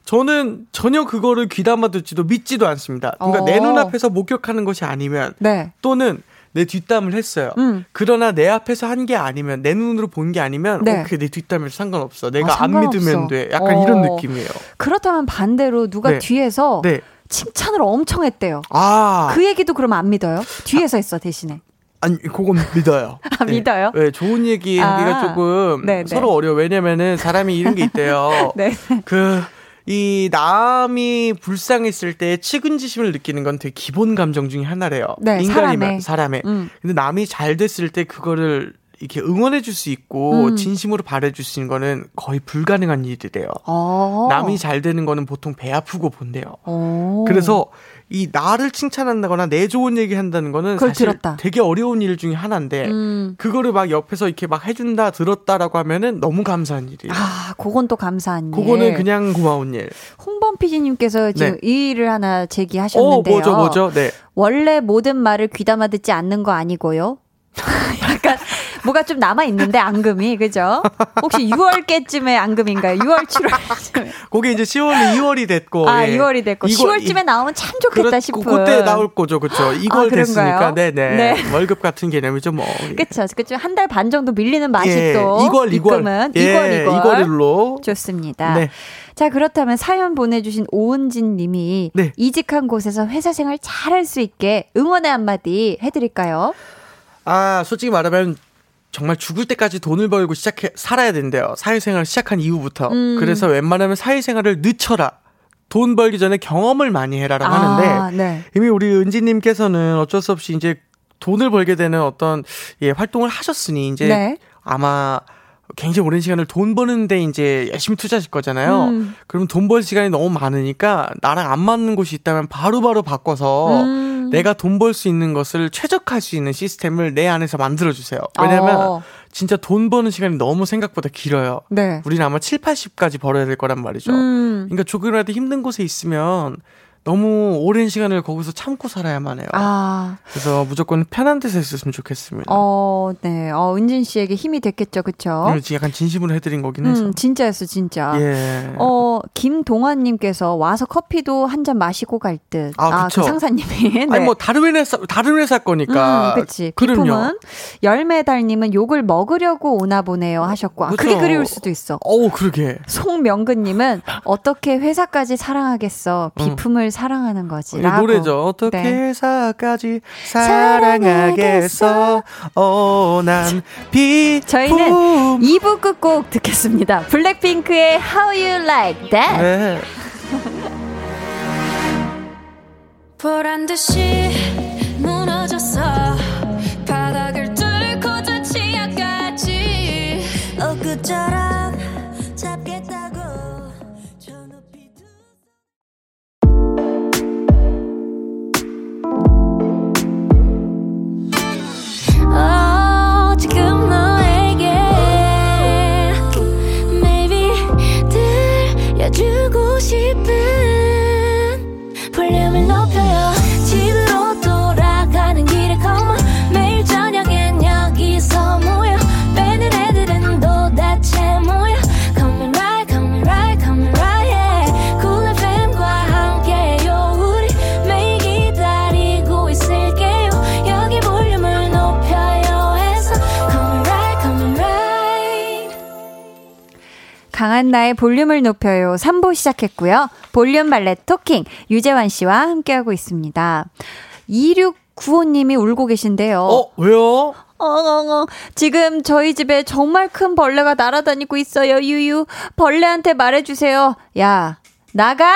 저는 전혀 그거를 귀담아 듣지도 믿지도 않습니다. 그러니까 어. 내 눈앞에서 목격하는 것이 아니면 네. 또는 내 뒷담을 했어요. 음. 그러나 내 앞에서 한 게 아니면 내 눈으로 본 게 아니면 네. 오케이 내 뒷담을 상관없어. 내가 아, 안 상관없어. 믿으면 돼. 약간 어. 이런 느낌이에요. 그렇다면 반대로 누가 네. 뒤에서 네. 칭찬을 엄청 했대요. 아, 그 얘기도 그러면 안 믿어요? 뒤에서 했어 대신에. 아니 그건 믿어요. 아, 믿어요? 네, 좋은 얘기 하기가 아. 조금 네, 네. 서로 어려워. 왜냐면은 사람이 이런 게 있대요. 네. 그, 이, 남이 불쌍했을 때 측은지심을 느끼는 건 되게 기본 감정 중에 하나래요. 네, 인간이면, 사람의. 사람의. 음. 근데 남이 잘 됐을 때 그거를 이렇게 응원해 줄 수 있고, 음. 진심으로 바래 줄 수 있는 거는 거의 불가능한 일이래요. 어. 남이 잘 되는 거는 보통 배 아프고 본대요. 어. 그래서 이 나를 칭찬한다거나 내 좋은 얘기 한다는 거는 사실 들었다. 되게 어려운 일 중에 하나인데, 음. 그거를 막 옆에서 이렇게 막 해준다, 들었다라고 하면은 너무 감사한 일이에요. 아, 그건 또 감사한 일. 그거는 그냥 고마운 일. 홍범 PD님께서 지금 네. 이 일을 하나 어, 제기하셨는데요. 뭐죠, 뭐죠? 네. 원래 모든 말을 귀담아 듣지 않는 거 아니고요. 약간 뭐가 좀 남아 있는데 앙금이 그죠? 혹시 6월께쯤에 앙금인가요? 6월 7월쯤에 그게 이제 10월이 2월이 됐고. 아 예. 2월이 됐고 이거- 10월쯤에 나오면 참 좋겠다 그렇- 싶은 그때 나올 거죠, 그쵸? 이걸 아? 됐으니까, 네네. 네. 월급 같은 개념이죠, 뭐. 예. 그쵸 그쵸 한달 반 정도 밀리는 맛이 예, 또 이걸, 이걸. 예, 이걸 이걸 이걸로. 좋습니다. 네. 자 그렇다면 사연 보내주신 오은진 님이 네. 이직한 곳에서 회사 생활 잘할 수 있게 응원의 한마디 해드릴까요? 아, 솔직히 말하면 정말 죽을 때까지 돈을 벌고 시작해, 살아야 된대요. 사회생활 시작한 이후부터. 음. 그래서 웬만하면 사회생활을 늦춰라. 돈 벌기 전에 경험을 많이 해라라고 하는데, 아, 네. 이미 우리 은지님께서는 어쩔 수 없이 이제 돈을 벌게 되는 어떤 예, 활동을 하셨으니 이제 네. 아마 굉장히 오랜 시간을 돈 버는데 이제 열심히 투자하실 거잖아요. 음. 그럼 돈 벌 시간이 너무 많으니까 나랑 안 맞는 곳이 있다면 바로바로 바꿔서 음. 내가 돈 벌 수 있는 것을 최적화할 수 있는 시스템을 내 안에서 만들어 주세요. 왜냐면 어, 진짜 돈 버는 시간이 너무 생각보다 길어요. 네. 우리는 아마 7, 80까지 벌어야 될 거란 말이죠. 음. 그러니까 조금이라도 힘든 곳에 있으면 너무 오랜 시간을 거기서 참고 살아야만 해요. 아, 그래서 무조건 편한 데서 있었으면 좋겠습니다. 어, 네. 어, 은진 씨에게 힘이 됐겠죠, 그쵸? 지금 약간 진심으로 해드린 거긴 해서. 음, 진짜였어, 진짜. 예. 어, 김동환님께서 와서 커피도 한 잔 마시고 갈 듯. 아, 그 그쵸. 상사님이. 네. 아니 뭐 다른 회사 다른 회사 거니까. 음, 그치. 그럼요. 비품은 열매달님은 욕을 먹으려고 오나 보네요 하셨고, 아, 그게 그쵸. 그리울 수도 있어. 어우 그러게. 송명근님은 어떻게 회사까지 사랑하겠어. 음. 비품을 사랑하는 거지. 이 라고. 노래죠. 어떻게 네. 회사까지 사랑하겠어. 어 난 비. 저희는 2부 끝곡 듣겠습니다. 블랙핑크의 How You Like That. 네. 보란 듯이 강한 나의 볼륨을 높여요. 3부 시작했고요. 볼륨 발렛 토킹 유재환 씨와 함께하고 있습니다. 2695님이 울고 계신데요. 어 왜요? 엉엉엉. 지금 저희 집에 정말 큰 벌레가 날아다니고 있어요. 유유. 벌레한테 말해주세요. 야, 나가!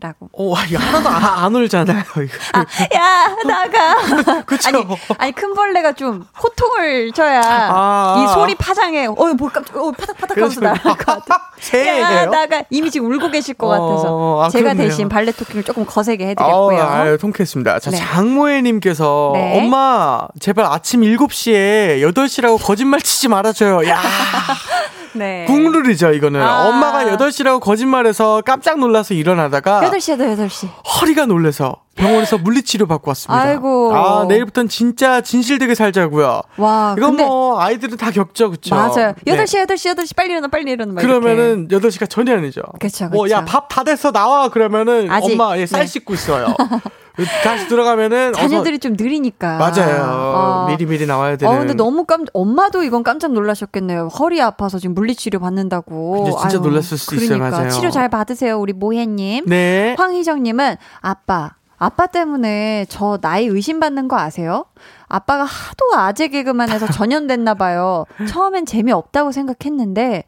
라고. 어, 이거 하나도 안, 안 울잖아요. 이거. 아, 야, 나가! 그쵸? 아니, 아니, 큰 벌레가 좀 호통을 쳐야 아. 이 소리 파장에, 어, 뭐 깜짝, 어, 파닥파닥 하면서 나갈 것 같아. 야? 나가! 이미 지금 울고 계실 것 같아서. 어, 아, 제가 그렇네요. 대신 발레 토킹을 조금 거세게 어, 해드렸고요. 아유, 통쾌했습니다. 자, 네. 장모애님께서 네. 엄마 제발 아침 7시에 8시라고 거짓말 치지 말아줘요. 야, 네. 국룰이죠 이거는. 아. 엄마가 8시라고 거짓말해서 깜짝 놀라서 일어나다가 8시에도 8시. 허리가 놀래서 병원에서 물리치료 받고 왔습니다. 아이고. 아, 내일부터는 진짜 진실되게 살자고요. 와, 이건. 뭐 아이들은 다 겪죠, 그쵸? 맞아요. 네. 8시, 8시, 8시, 빨리 일어나, 빨리 일어나. 막 이렇게. 그러면은 8시가 전이 아니죠. 그쵸, 뭐, 그쵸. 야, 밥 다 됐어, 나와. 그러면은 아직, 엄마, 예, 쌀 네. 씻고 있어요. 다시 들어가면은. 어서- 자녀들이 좀 느리니까. 맞아요. 어. 미리 미리 나와야 되는. 어, 근데 너무 깜, 엄마도 이건 깜짝 놀라셨겠네요. 허리 아파서 지금 물리치료 받는다고. 근데 진짜 놀랐을 수도 있어요. 그러니까. 맞아요. 치료 잘 받으세요, 우리 모혜님. 네. 황희정님은 아빠, 아빠 때문에 저 나이 의심받는 거 아세요? 아빠가 하도 아재 개그만 해서 전염됐나 봐요. 처음엔 재미없다고 생각했는데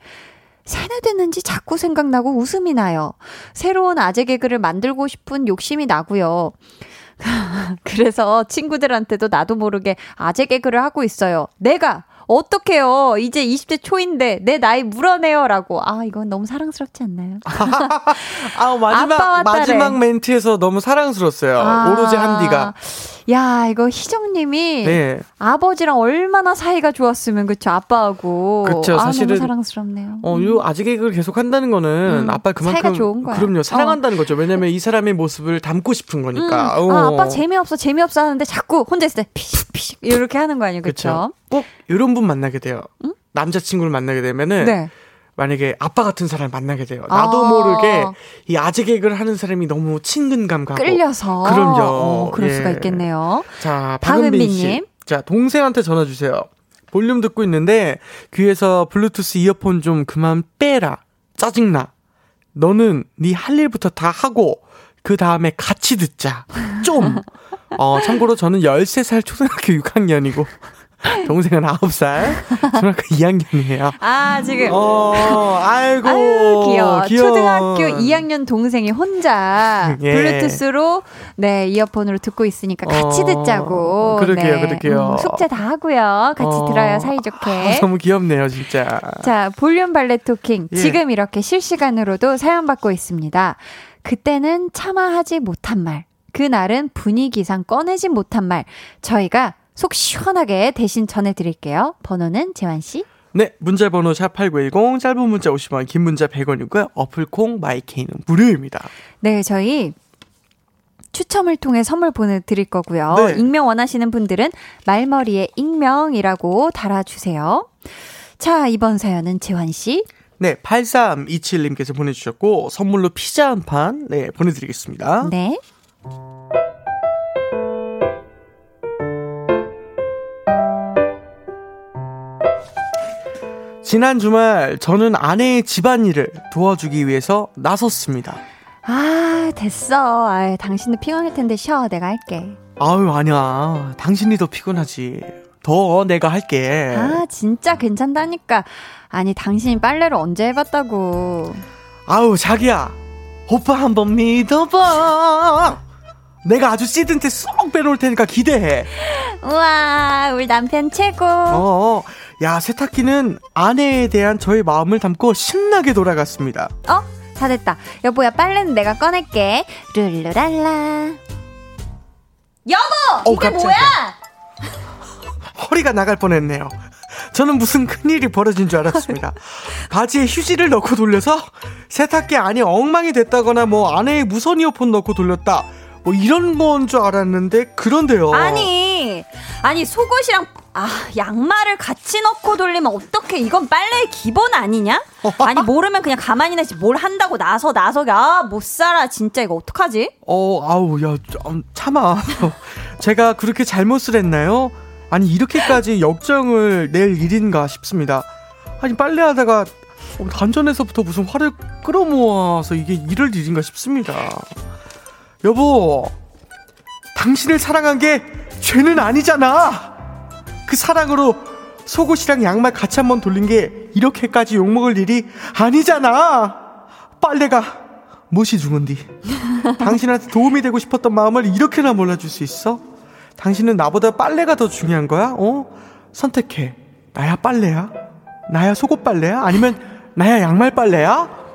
세뇌됐는지 자꾸 생각나고 웃음이 나요. 새로운 아재 개그를 만들고 싶은 욕심이 나고요. 그래서 친구들한테도 나도 모르게 아재 개그를 하고 있어요. 내가 어떡해요. 이제 20대 초인데 내 나이 물어내요 라고. 아, 이건 너무 사랑스럽지 않나요? 아, 마지막. 마지막 멘트에서 너무 사랑스러웠어요. 아. 오로지 한디가. 야, 이거 희정님이 네. 아버지랑 얼마나 사이가 좋았으면 그쵸 아빠하고. 그쵸, 아, 사실은- 너무 사랑스럽네요. 어, 요 아재 개그를 계속 한다는 거는 음, 아빠 그만큼 사이가 좋은 거야. 그럼요. 사랑한다는 거죠. 왜냐면 이 사람의 모습을 담고 싶은 거니까. 음, 어. 아, 아빠 재미없어, 재미없어 하는데 자꾸 혼자 있을 때 피식, 피식 이렇게 하는 거 아니에요, 그쵸? 꼭 이런 분 만나게 돼요. 남자친구를 만나게 되면은 네. 만약에 아빠 같은 사람을 만나게 돼요. 나도 아. 모르게 이 아재 개그를 하는 사람이 너무 친근감 가고 끌려서. 그럼요. 어, 그럴 예. 수가 있겠네요. 자, 박은빈. 씨. 자, 동생한테 전화 주세요. 볼륨 듣고 있는데 귀에서 블루투스 이어폰 좀 그만 빼라. 짜증나. 너는 네 할 일부터 다 하고 그 다음에 같이 듣자. 좀. 어, 참고로 저는 13살 초등학교 6학년이고 동생은 9살 초등학교 2학년이에요. 아, 지금. 어, 아이고. 아유, 귀여워. 귀여워. 초등학교 2학년 동생이 혼자 예. 블루투스로 네, 이어폰으로 듣고 있으니까 같이 어, 듣자고. 그러게요, 네. 그러게요. 음, 숙제 다 하고요. 같이 어, 들어야 사이좋게. 아, 너무 귀엽네요, 진짜. 자, 볼륨 발레 토킹. 예. 지금 이렇게 실시간으로도 사연 받고 있습니다. 그때는 참아하지 못한 말. 그날은 분위기상 꺼내지 못한 말. 저희가 속 시원하게 대신 전해드릴게요. 번호는 재환씨. 네, 문자 번호 샵8910 짧은 문자 50원, 긴 문자 100원이고요. 어플 콩 마이케이는 무료입니다. 네, 저희 추첨을 통해 선물 보내드릴 거고요. 네. 익명 원하시는 분들은 말머리에 익명이라고 달아주세요. 자, 이번 사연은 재환씨. 네, 8327님께서 보내주셨고, 선물로 피자 한 판, 네, 보내드리겠습니다. 네. 지난 주말, 저는 아내의 집안일을 도와주기 위해서 나섰습니다. 아, 됐어. 아, 당신도 피곤할 텐데 쉬어. 내가 할게. 아유, 아니야. 당신이 더 피곤하지. 더 내가 할게. 아, 진짜 괜찮다니까. 아니, 당신이 빨래를 언제 해봤다고. 아우, 자기야. 오빠 한번 믿어봐. 내가 아주 시든 때 쏙 빼놓을 테니까 기대해. 우와, 우리 남편 최고. 어, 야, 세탁기는 아내에 대한 저의 마음을 담고 신나게 돌아갔습니다. 어? 다 됐다. 여보야, 빨래는 내가 꺼낼게. 룰루랄라. 여보! 어, 이게 깜짝이야. 뭐야? 허리가 나갈 뻔했네요. 저는 무슨 큰일이 벌어진 줄 알았습니다. 바지에 휴지를 넣고 돌려서 세탁기 안이 엉망이 됐다거나 뭐 안에 무선 이어폰 넣고 돌렸다. 뭐 이런 건 줄 알았는데 그런데요. 아니, 아니, 속옷이랑, 아, 양말을 같이 넣고 돌리면 어떡해. 이건 빨래의 기본 아니냐? 아니, 모르면 그냥 가만히 나지. 뭘 한다고 나서, 나서, 아, 못 살아. 진짜 이거 어떡하지? 어, 아우, 야, 좀 참아. 제가 그렇게 잘못을 했나요? 아니, 이렇게까지 역정을 낼 일인가 싶습니다. 아니, 빨래하다가 어, 단전에서부터 무슨 화를 끌어모아서 이게 이럴 일인가 싶습니다. 여보, 당신을 사랑한 게 죄는 아니잖아! 그 사랑으로 속옷이랑 양말 같이 한번 돌린 게 이렇게까지 욕먹을 일이 아니잖아! 빨래가 못이 죽은디. 당신한테 도움이 되고 싶었던 마음을 이렇게나 몰라줄 수 있어? 당신은 나보다 빨래가 더 중요한 거야? 어? 선택해. 나야 빨래야? 나야 속옷 빨래야? 아니면 나야 양말 빨래야?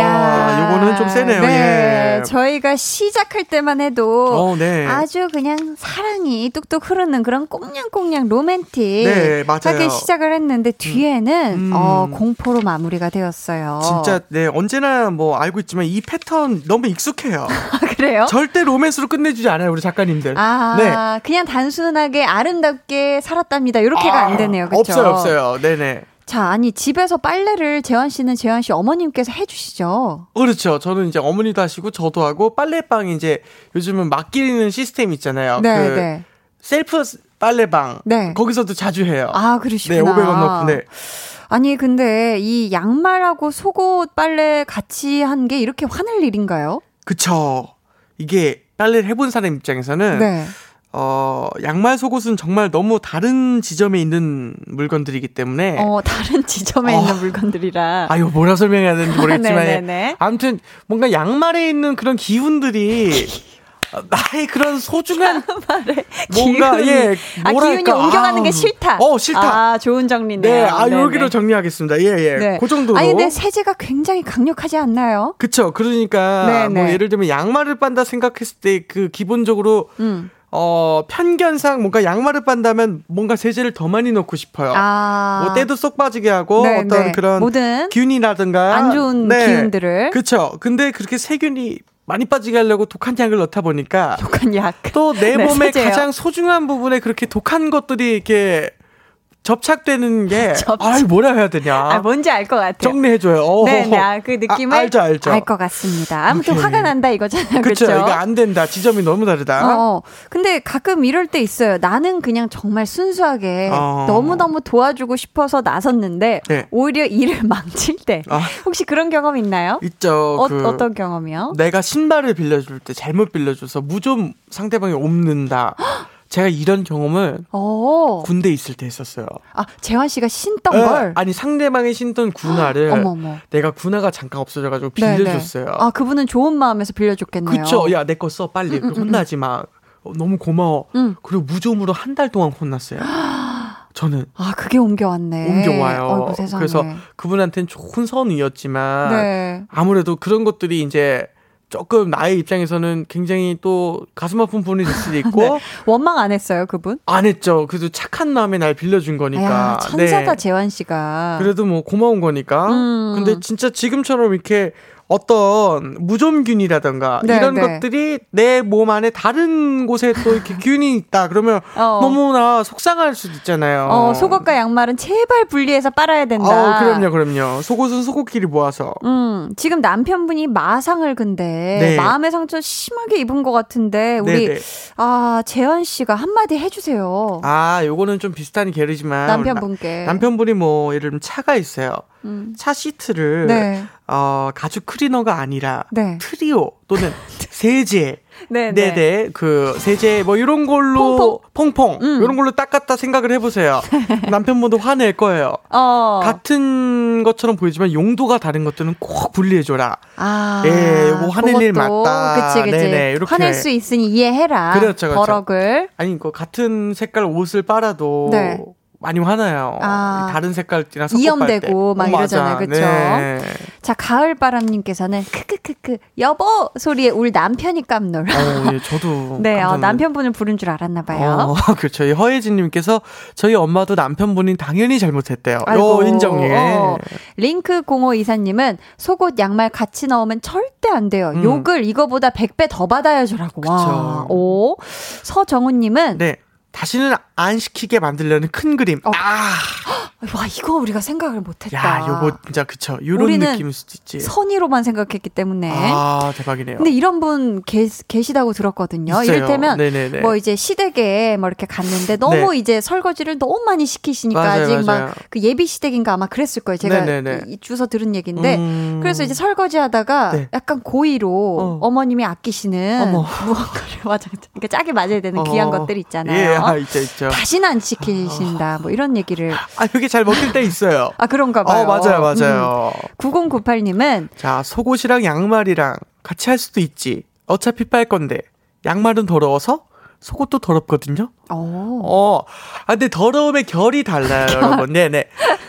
아, 요거는 좀 세네요. 네, 예. 저희가 시작할 때만 해도 어, 네. 아주 그냥 사랑이 뚝뚝 흐르는 그런 꽁냥꽁냥 로맨틱 네, 맞아요. 시작을 했는데 뒤에는 음. 어, 공포로 마무리가 되었어요. 진짜 네 언제나 뭐 알고 있지만 이 패턴 너무 익숙해요. 그래요? 절대 로맨스로 끝내주지 않아요 우리 작가님들. 아, 네. 그냥 단순하게 아름답게 살았답니다. 이렇게가 안 되네요. 그렇죠? 없어요 없어요. 네네. 자, 아니 집에서 빨래를 재환 씨는 재환 씨 어머님께서 해주시죠. 그렇죠. 저는 이제 어머니도 하시고 저도 하고 빨래방 이제 요즘은 맡기는 시스템 있잖아요. 네, 그 네. 셀프 빨래방. 네. 거기서도 자주 해요. 아, 네, 그러시구나. 500원 넣고. 네. 아니 근데 이 양말하고 속옷 빨래 같이 한 게 이렇게 화낼 일인가요? 그쵸. 이게 빨래를 해본 사람 입장에서는 네. 어, 양말 속옷은 정말 너무 다른 지점에 있는 물건들이기 때문에 어 다른 지점에 어. 있는 물건들이라. 아유 뭐라 설명해야 되는지 모르겠지만 네네네. 아무튼 뭔가 양말에 있는 그런 기운들이 나의 그런 소중한 뭔가 기운이. 예아 뭐랄까 기운이 옮겨가는 아우. 게 싫다. 어 싫다. 아 좋은 정리네요. 네, 아 네네. 여기로 정리하겠습니다. 예 예. 네. 그 정도로. 아니 근데 세제가 굉장히 강력하지 않나요? 그쵸. 그러니까 네, 뭐 네. 예를 들면 양말을 빤다 생각했을 때 그 기본적으로 음. 어 편견상 뭔가 양말을 빤다면 뭔가 세제를 더 많이 넣고 싶어요. 아. 뭐 때도 쏙 빠지게 하고 네, 어떤 네. 그런 모든 균이라든가 안 좋은 기운들을. 그쵸. 근데 그렇게 세균이 많이 빠지게 하려고 독한 약을 넣다 보니까 독한 약. 또내 네, 몸의 세제요. 가장 소중한 부분에 그렇게 독한 것들이 이렇게 접착되는 게 접착. 아이 뭐라 해야 되냐. 아 뭔지 알 것 같아요. 정리해줘요. 어. 네네, 아, 그 느낌을 아, 알죠, 알죠. 알 것 같습니다. 아무튼 오케이. 화가 난다 이거잖아요, 그쵸. 그렇죠? 이거 안 된다. 지점이 너무 다르다. 어, 근데 가끔 이럴 때 있어요. 나는 그냥 정말 순수하게 어. 너무너무 도와주고 싶어서 나섰는데 네. 오히려 일을 망칠 때 아. 혹시 그런 경험 있나요? 있죠. 어, 그 어떤 경험이요? 내가 신발을 빌려줄 때 잘못 빌려줘서 무좀 상대방이 옮는다. 제가 이런 경험을 어. 군대 있을 때 했었어요. 아, 재환 씨가 신던 에, 걸. 아니 상대방이 신던 군화를 어머머. 내가 군화가 잠깐 없어져가지고 네, 빌려줬어요. 네. 아, 그분은 좋은 마음에서 빌려줬겠네요. 그쵸? 야 내 거 써 빨리. 그리고 혼나지 마. 어, 너무 고마워. 음. 그리고 무좀으로 한 달 동안 혼났어요. 저는 아, 그게 옮겨왔네. 옮겨와요. 그래서 그분한테는 좋은 선이었지만 네. 아무래도 그런 것들이 이제 조금 나의 입장에서는 굉장히 또 가슴 아픈 부분이 될 수도 있고 네. 원망 안 했어요, 그분? 안 했죠. 그래도 착한 마음에 날 빌려준 거니까. 야, 천사다 네. 재환 씨가. 그래도 뭐 고마운 거니까. 음. 근데 진짜 지금처럼 이렇게 어떤 무좀균이라던가 네, 이런 네. 것들이 내 몸 안에 다른 곳에 또 이렇게 균이 있다 그러면 어. 너무나 속상할 수도 있잖아요. 어, 속옷과 양말은 제발 분리해서 빨아야 된다. 어, 그럼요, 그럼요. 속옷은 속옷끼리 모아서. 음, 지금 남편분이 마상을 근데 네. 마음의 상처 심하게 입은 것 같은데 우리 네네. 아 재환 씨가 한마디 해주세요. 아, 요거는 좀 비슷한 계르지만 남편분께. 나- 남편분이 뭐 예를 들면 차가 있어요. 음. 차 시트를 네. 어, 가죽 클리너가 아니라 네. 트리오 또는 세제 네, 네네 그 세제 뭐 이런 걸로 퐁퐁, 음. 이런 걸로 닦았다 생각을 해보세요. 남편분도 화낼 거예요. 어. 같은 것처럼 보이지만 용도가 다른 것들은 꼭 분리해줘라. 아. 예, 요거 화낼 일 그것도. 맞다. 그치, 그치. 네네, 이렇게. 화낼 수 있으니 이해해라. 그렇죠, 그렇죠. 버럭을. 아니 그 같은 색깔 옷을 빨아도 네. 많이 화나요. 아. 다른 색깔이랑 이염되고. 막 어, 이러잖아요. 그쵸? 네. 자, 가을 바람 님께서는 크크크크 여보 소리에 울 남편이 깜놀. 어, 예, 저도. 네, 어, 남편분을 부른 줄 알았나 봐요. 어, 그렇죠. 이 허예진 님께서 저희 엄마도 남편분이 당연히 잘못했대요. 아이고, 요 인정해. 어. 링크 05 이사님은 속옷 양말 같이 넣으면 절대 안 돼요. 음. 욕을 이거보다 100배 더 받아야죠라고. 와. 오. 서정훈 님은 네. 다시는 안 시키게 만들려는 큰 그림. 어. 아, 와 이거 우리가 생각을 못했다. 야, 요거 진짜 그쵸. 요런 느낌일 수도 있지. 선의로만 생각했기 때문에. 아, 대박이네요. 근데 이런 분 계, 계시다고 들었거든요. 있어요. 이를테면 네네네. 뭐 이제 시댁에 뭐 이렇게 갔는데 너무 네. 이제 설거지를 너무 많이 시키시니까 맞아요, 아직. 막 그 예비 시댁인가 아마 그랬을 거예요. 제가 네네네. 이 주서 들은 얘기인데 음. 그래서 이제 설거지 하다가 네. 약간 고의로 어. 머님이 아끼시는 어머. 무언가를 맞아 그러니까 짝이 맞아야 되는 귀한 어. 것들 있잖아요. 예, 아, 있죠, 있죠. 다시는 안 시키신다. 뭐 이런 얘기를 아, 그게 잘 먹힐 때 있어요. 아 그런가 봐요. 어, 맞아요, 맞아요. 9098님은 자, 속옷이랑 양말이랑 같이 할 수도 있지. 어차피 빨 건데. 양말은 더러워서 속옷도 더럽거든요. 어. 어. 아, 근데 더러움의 결이 달라요, 여러분. 네네.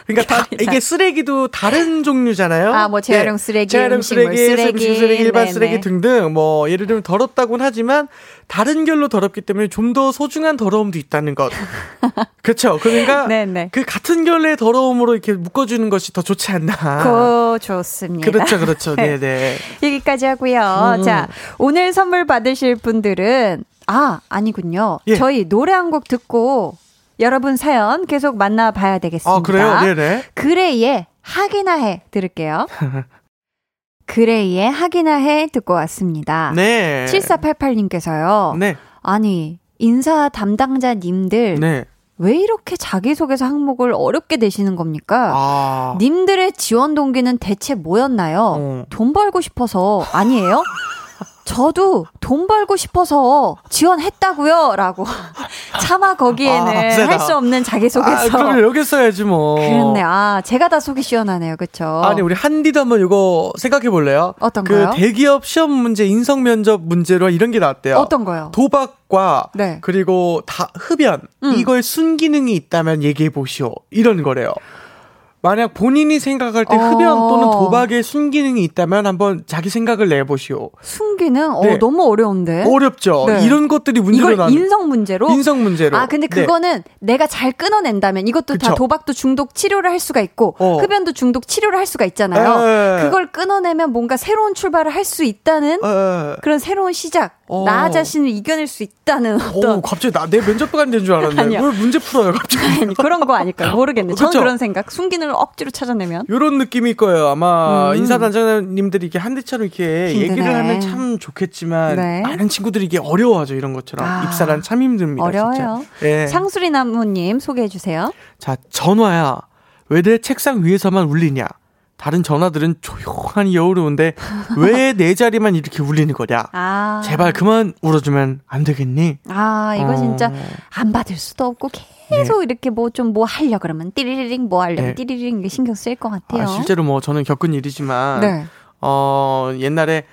그러니까 다, 이게 쓰레기도 다른 종류잖아요. 아, 뭐 재활용 쓰레기, 재활용 음식물 쓰레기, 쓰레기, 쓰레기, 일반 네네. 쓰레기 등등 뭐 예를 들면 더럽다고는 하지만 다른 결로 더럽기 때문에 좀 더 소중한 더러움도 있다는 것. 그렇죠. 그러니까 네네. 그 같은 결의 더러움으로 이렇게 묶어주는 것이 더 좋지 않나. 고 좋습니다. 그렇죠, 그렇죠. 네. 네네. 여기까지 하고요. 음. 자, 오늘 선물 받으실 분들은 아, 아니군요. 예. 저희 노래 한 곡 듣고 여러분 사연 계속 만나봐야 되겠습니다. 아, 그래요? 네네. 그레이의 하기나 해 들을게요. 그레이의 하기나 해 듣고 왔습니다. 네. 7488님께서요. 네. 아니, 인사 담당자님들 네. 왜 이렇게 자기소개서 항목을 어렵게 내시는 겁니까? 아. 님들의 지원 동기는 대체 뭐였나요? 어. 돈 벌고 싶어서 아니에요? 저도 돈 벌고 싶어서 지원했다고요. 라고. 차마 거기에는 아, 세다. 할수 없는 아, 자기소개서. 그럼 여기 써야지 뭐. 그렇네. 아, 제가 다 속이 시원하네요. 그쵸? 아니 우리 한디도 한번 이거 생각해 볼래요? 어떤 그 거요? 대기업 시험 문제, 인성 면접 문제로 이런 게 나왔대요. 어떤 거요? 도박과 네. 그리고 다 흡연 음. 이걸 순기능이 있다면 얘기해 보시오. 이런 거래요. 만약 본인이 생각할 때 어. 흡연 또는 도박에 순기능이 있다면 한번 자기 생각을 내보시오. 숨기는? 어, 네. 너무 어려운데. 어렵죠. 네. 이런 것들이 문제로 이걸 나는 인성 문제로? 인성 문제로. 아, 근데 네. 그거는 내가 잘 끊어낸다면 이것도 다 그쵸. 도박도 중독 치료를 할 수가 있고 어. 흡연도 중독 치료를 할 수가 있잖아요. 에. 그걸 끊어내면 뭔가 새로운 출발을 할 수 있다는 에. 그런 새로운 시작. 어. 나 자신을 이겨낼 수 있다 는 오, 어떤 갑자기 나 내 면접관 된 줄. 아니요. 왜 문제 풀어요, 갑자기? 아니, 그런 거 아닐까요? 모르겠네. 저는? 그런 생각. 숨기능을 억지로 찾아내면. 요런 느낌일 거예요. 아마 음. 인사단장님들이 이렇게 한대처럼 이렇게 힘드네. 얘기를 하면 참 좋겠지만 네. 많은 친구들이 이게 어려워하죠 이런 것처럼 아, 입사란 참 힘듭니다. 어려워요. 예. 상수리 나무님 소개해 주세요. 자 전화야 왜 내 책상 위에서만 울리냐? 다른 전화들은 조용하니 여우러운데 왜 내 자리만 이렇게 울리는 거냐? 아. 제발 그만 울어주면 안 되겠니? 아, 이거 어. 진짜 안 받을 수도 없고 계속 이렇게 뭐좀뭐 하려 그러면 띠리링 뭐 하려면 네. 띠리링 신경 쓰일 것 같아요. 아, 실제로 뭐 저는 겪은 일이지만 네. 어, 옛날에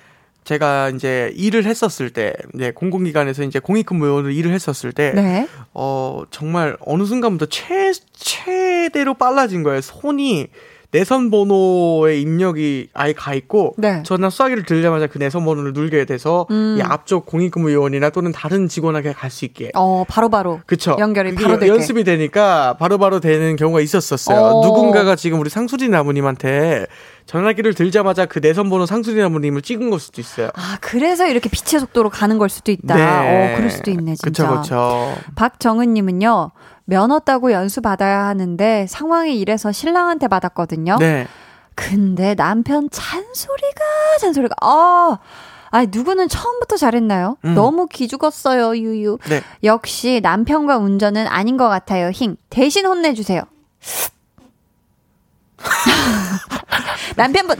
제가 이제 일을 했었을 때, 이제 공공기관에서 이제 공익근무원으로 일을 했었을 때, 네. 어, 정말 어느 순간부터 최, 최대로 빨라진 거예요. 손이 내선 번호의 입력이 아예 가 있고 네. 전화 수화기를 들자마자 그 내선 번호를 누르게 돼서 음. 이 앞쪽 공익근무요원이나 또는 다른 직원에게 갈 수 있게 어, 바로바로. 그쵸. 연결이 바로 되게. 연습이 되니까 바로바로 되는 경우가 있었었어요. 어. 누군가가 지금 우리 상수리 나무님한테 전화기를 들자마자 그 내선 번호 상수리 나무님을 찍은 걸 수도 있어요. 아, 그래서 이렇게 빛의 속도로 가는 걸 수도 있다. 네. 어, 그럴 수도 있네, 진짜. 그쵸, 그쵸. 박정은님은요, 면허 따고 연수 받아야 하는데 상황이 이래서 신랑한테 받았거든요. 네. 근데 남편 잔소리가, 잔소리가, 아, 아, 누구는 처음부터 잘했나요? 음. 너무 기죽었어요, 유유. 네. 역시 남편과 운전은 아닌 것 같아요, 힝. 대신 혼내주세요. 남편분,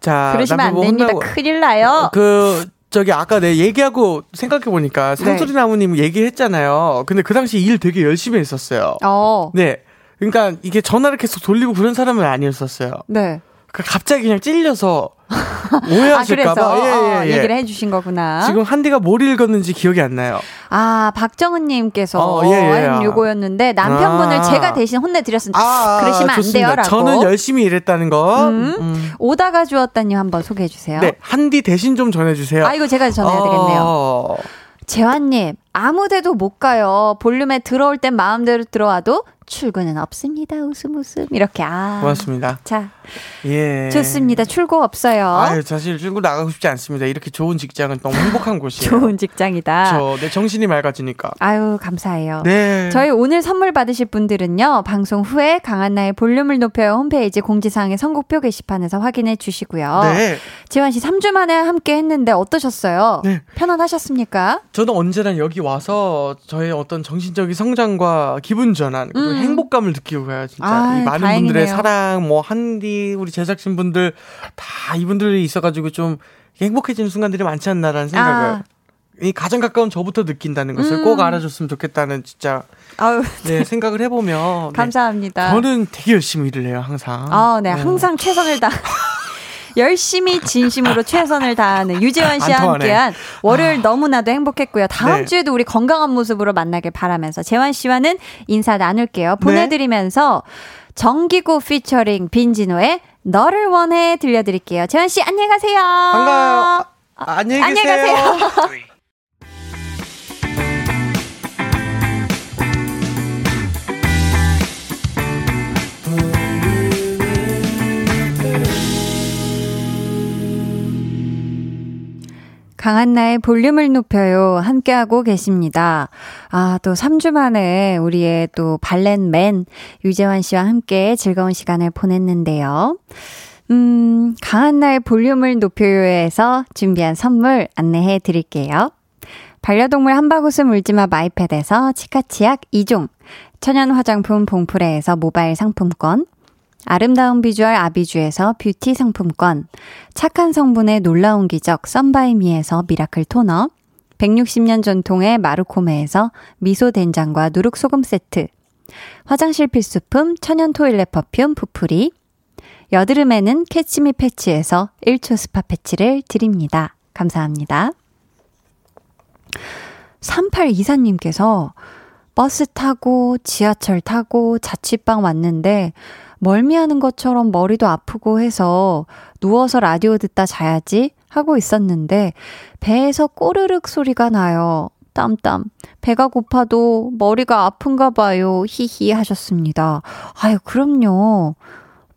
자, 그러시면 안 남편분 됩니다. 혼나고- 큰일 나요. 그 저기 아까 내 얘기하고 생각해 보니까 네. 상수리 나무님 얘기했잖아요. 근데 그 당시 일 되게 열심히 했었어요. 어, 네. 그러니까 이게 전화를 계속 돌리고 그런 사람은 아니었었어요. 네. 그 갑자기 그냥 찔려서 아, 오해하실까봐. 그래서 예, 어, 예, 예. 얘기를 해주신 거구나. 지금 한디가 뭘 읽었는지 기억이 안 나요. 아, 박정은님께서 어, 예, 예. 한 요거였는데 남편분을 아. 제가 대신 혼내드렸습니다. 아, 그러시면 안 좋습니다. 돼요라고. 저는 열심히 일했다는 거. 음. 음. 오다가 주었다님 한번 소개해 주세요. 네, 한디 대신 좀 전해주세요. 아, 이거 제가 전해야 되겠네요. 어, 재환님, 아무데도 못 가요. 볼륨에 들어올 땐 마음대로 들어와도 출근은 없습니다. 웃음 웃음. 이렇게. 아. 고맙습니다. 자, 예. 좋습니다. 출고 없어요. 아유, 사실 출근 나가고 싶지 않습니다. 이렇게 좋은 직장은 너무 행복한 곳이에요. 좋은 직장이다. 저, 내 정신이 맑아지니까. 아유, 감사해요. 네. 저희 오늘 선물 받으실 분들은요, 방송 후에 강한나의 볼륨을 높여요 홈페이지 공지사항의 선곡표 게시판에서 확인해 주시고요. 네. 지환 씨 3주 만에 함께 했는데 어떠셨어요? 네. 편안하셨습니까? 저는 언제나 여기 와서 저의 어떤 정신적인 성장과 기분 전환, 그리고 음. 행복감을 느끼고 가요, 진짜. 아유, 이 많은 다행이네요. 분들의 사랑, 뭐, 한디, 우리 제작진 분들, 다 이분들이 있어가지고 좀 행복해지는 순간들이 많지 않나라는 생각을. 아. 이 가장 가까운 저부터 느낀다는 것을 음. 꼭 알아줬으면 좋겠다는 진짜 아유, 네, 생각을 해보면 네. 감사합니다. 저는 되게 열심히 일을 해요 항상. 아, 네, 네. 항상 최선을 다. 열심히 진심으로 최선을 다하는 유재환 씨와. 함께한 월요일 너무나도 행복했고요. 다음 네. 주에도 우리 건강한 모습으로 만나길 바라면서 재환 씨와는 인사 네. 나눌게요. 보내드리면서 정기고 피처링 빈지노의 너를 원해 들려드릴게요. 재환 씨 안녕히 가세요. 반가워요. 아, 안녕히 안녕히 계세요. 가세요. 강한나의 볼륨을 높여요. 함께하고 계십니다. 아, 또 3주 만에 우리의 또 valet man 유재환 씨와 함께 즐거운 시간을 보냈는데요. 음, 강한나의 볼륨을 높여요에서 준비한 선물 안내해 드릴게요. 반려동물 한바구스 물지마 마이패드에서 치카치약 2종, 천연 화장품 봉프레에서 모바일 상품권, 아름다운 비주얼 아비주에서 뷰티 상품권, 착한 성분의 놀라운 기적 썬바이미에서 miracle toner, 160년 전통의 마루코메에서 미소 된장과 누룩 소금 세트, 화장실 필수품 천연 toilet perfume 푸풀이, 여드름에는 캐치미 패치에서 1초 스파 패치를 드립니다. 감사합니다. 3824님께서 버스 타고 지하철 타고 자취방 왔는데 멀미하는 것처럼 머리도 아프고 해서 누워서 라디오 듣다 자야지 하고 있었는데 배에서 꼬르륵 소리가 나요. 땀땀. 배가 고파도 머리가 아픈가 봐요. 히히 하셨습니다. 아유, 그럼요.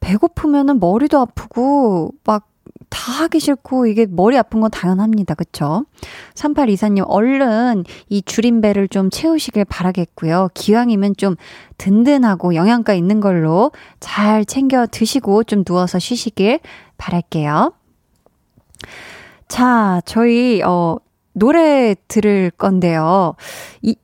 배고프면은 머리도 아프고 막 다 하기 싫고 이게 머리 아픈 건 당연합니다. 그쵸? 3824님 얼른 이 줄인 배를 좀 채우시길 바라겠고요. 기왕이면 좀 든든하고 영양가 있는 걸로 잘 챙겨 드시고 좀 누워서 쉬시길 바랄게요. 자, 저희 어 노래 들을 건데요. 이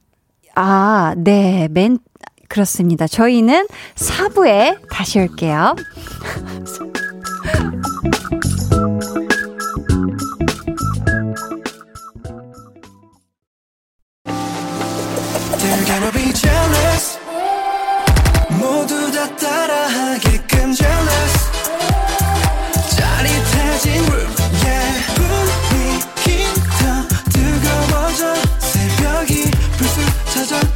아, 네. 맨 그렇습니다. 저희는 4부에 다시 올게요.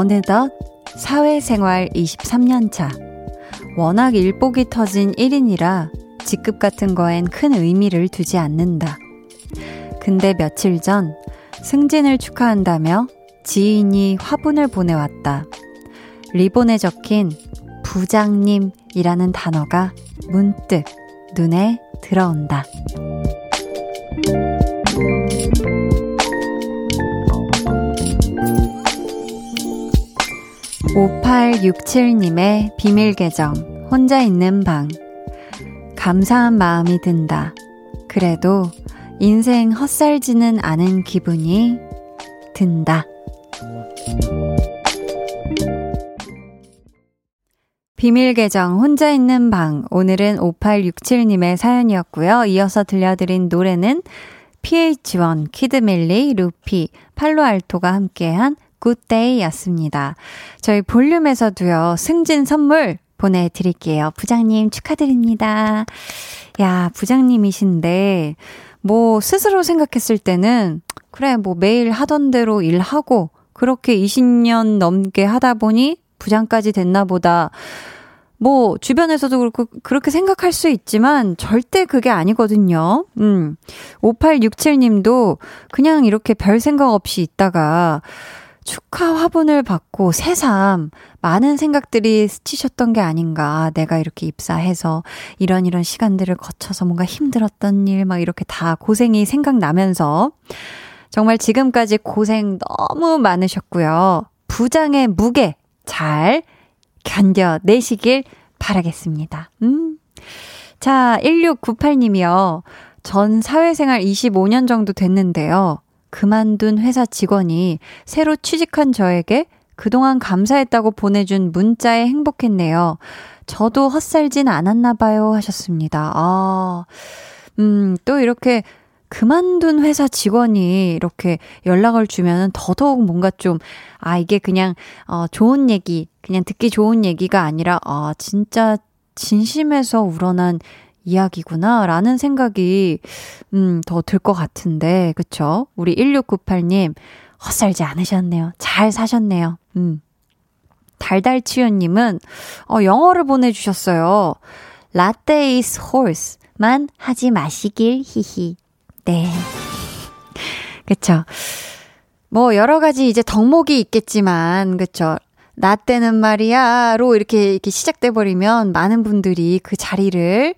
어느덧 사회생활 23년 차. 워낙 일복이 터진 1인이라 직급 같은 거엔 큰 의미를 두지 않는다. 근데 며칠 전 승진을 축하한다며 지인이 화분을 보내왔다. 리본에 적힌 부장님이라는 단어가 문득 눈에 들어온다. 5867님의 비밀 계정, 혼자 있는 방. 감사한 마음이 든다. 그래도 인생 헛살지는 않은 기분이 든다. 비밀 계정 혼자 있는 방 오늘은 5867님의 사연이었고요. 이어서 들려드린 노래는 PH1, 키드멜리, 루피, 팔로알토가 함께한 Good Day였습니다. 저희 볼륨에서도요, 승진 선물 보내드릴게요. 부장님 축하드립니다. 야, 부장님이신데, 뭐, 스스로 생각했을 때는, 그래, 뭐, 매일 하던 대로 일하고, 그렇게 20년 넘게 하다 보니, 부장까지 됐나 보다. 뭐, 주변에서도 그렇고, 그렇게 생각할 수 있지만, 절대 그게 아니거든요. 음. 5867님도 그냥 이렇게 별 생각 없이 있다가, 축하 화분을 받고 새삼 많은 생각들이 스치셨던 게 아닌가. 내가 이렇게 입사해서 이런 이런 시간들을 거쳐서 뭔가 힘들었던 일 막 이렇게 다 고생이 생각나면서 정말 지금까지 고생 너무 많으셨고요. 부장의 무게 잘 견뎌내시길 바라겠습니다. 음. 자, 1698님이요. 전 사회생활 25년 정도 됐는데요. 그만둔 회사 직원이 새로 취직한 저에게 그동안 감사했다고 보내준 문자에 행복했네요. 저도 헛살진 않았나 봐요 하셨습니다. 아, 음, 또 이렇게 그만둔 회사 직원이 이렇게 연락을 주면은 더더욱 뭔가 좀, 아, 이게 그냥, 어, 좋은 얘기, 그냥 듣기 좋은 얘기가 아니라, 아, 진짜 진심에서 우러난 이야기구나, 라는 생각이, 음, 더 들 것 같은데, 그쵸? 우리 1698님, 헛살지 않으셨네요. 잘 사셨네요. 음. 달달치유님은, 어, 영어를 보내주셨어요. 라떼 is horse. 만 하지 마시길, 히히. 네. 그쵸. 뭐, 여러 가지 이제 덕목이 있겠지만, 그쵸. 나 때는 말이야로 이렇게 이렇게 시작돼 버리면 많은 분들이 그 자리를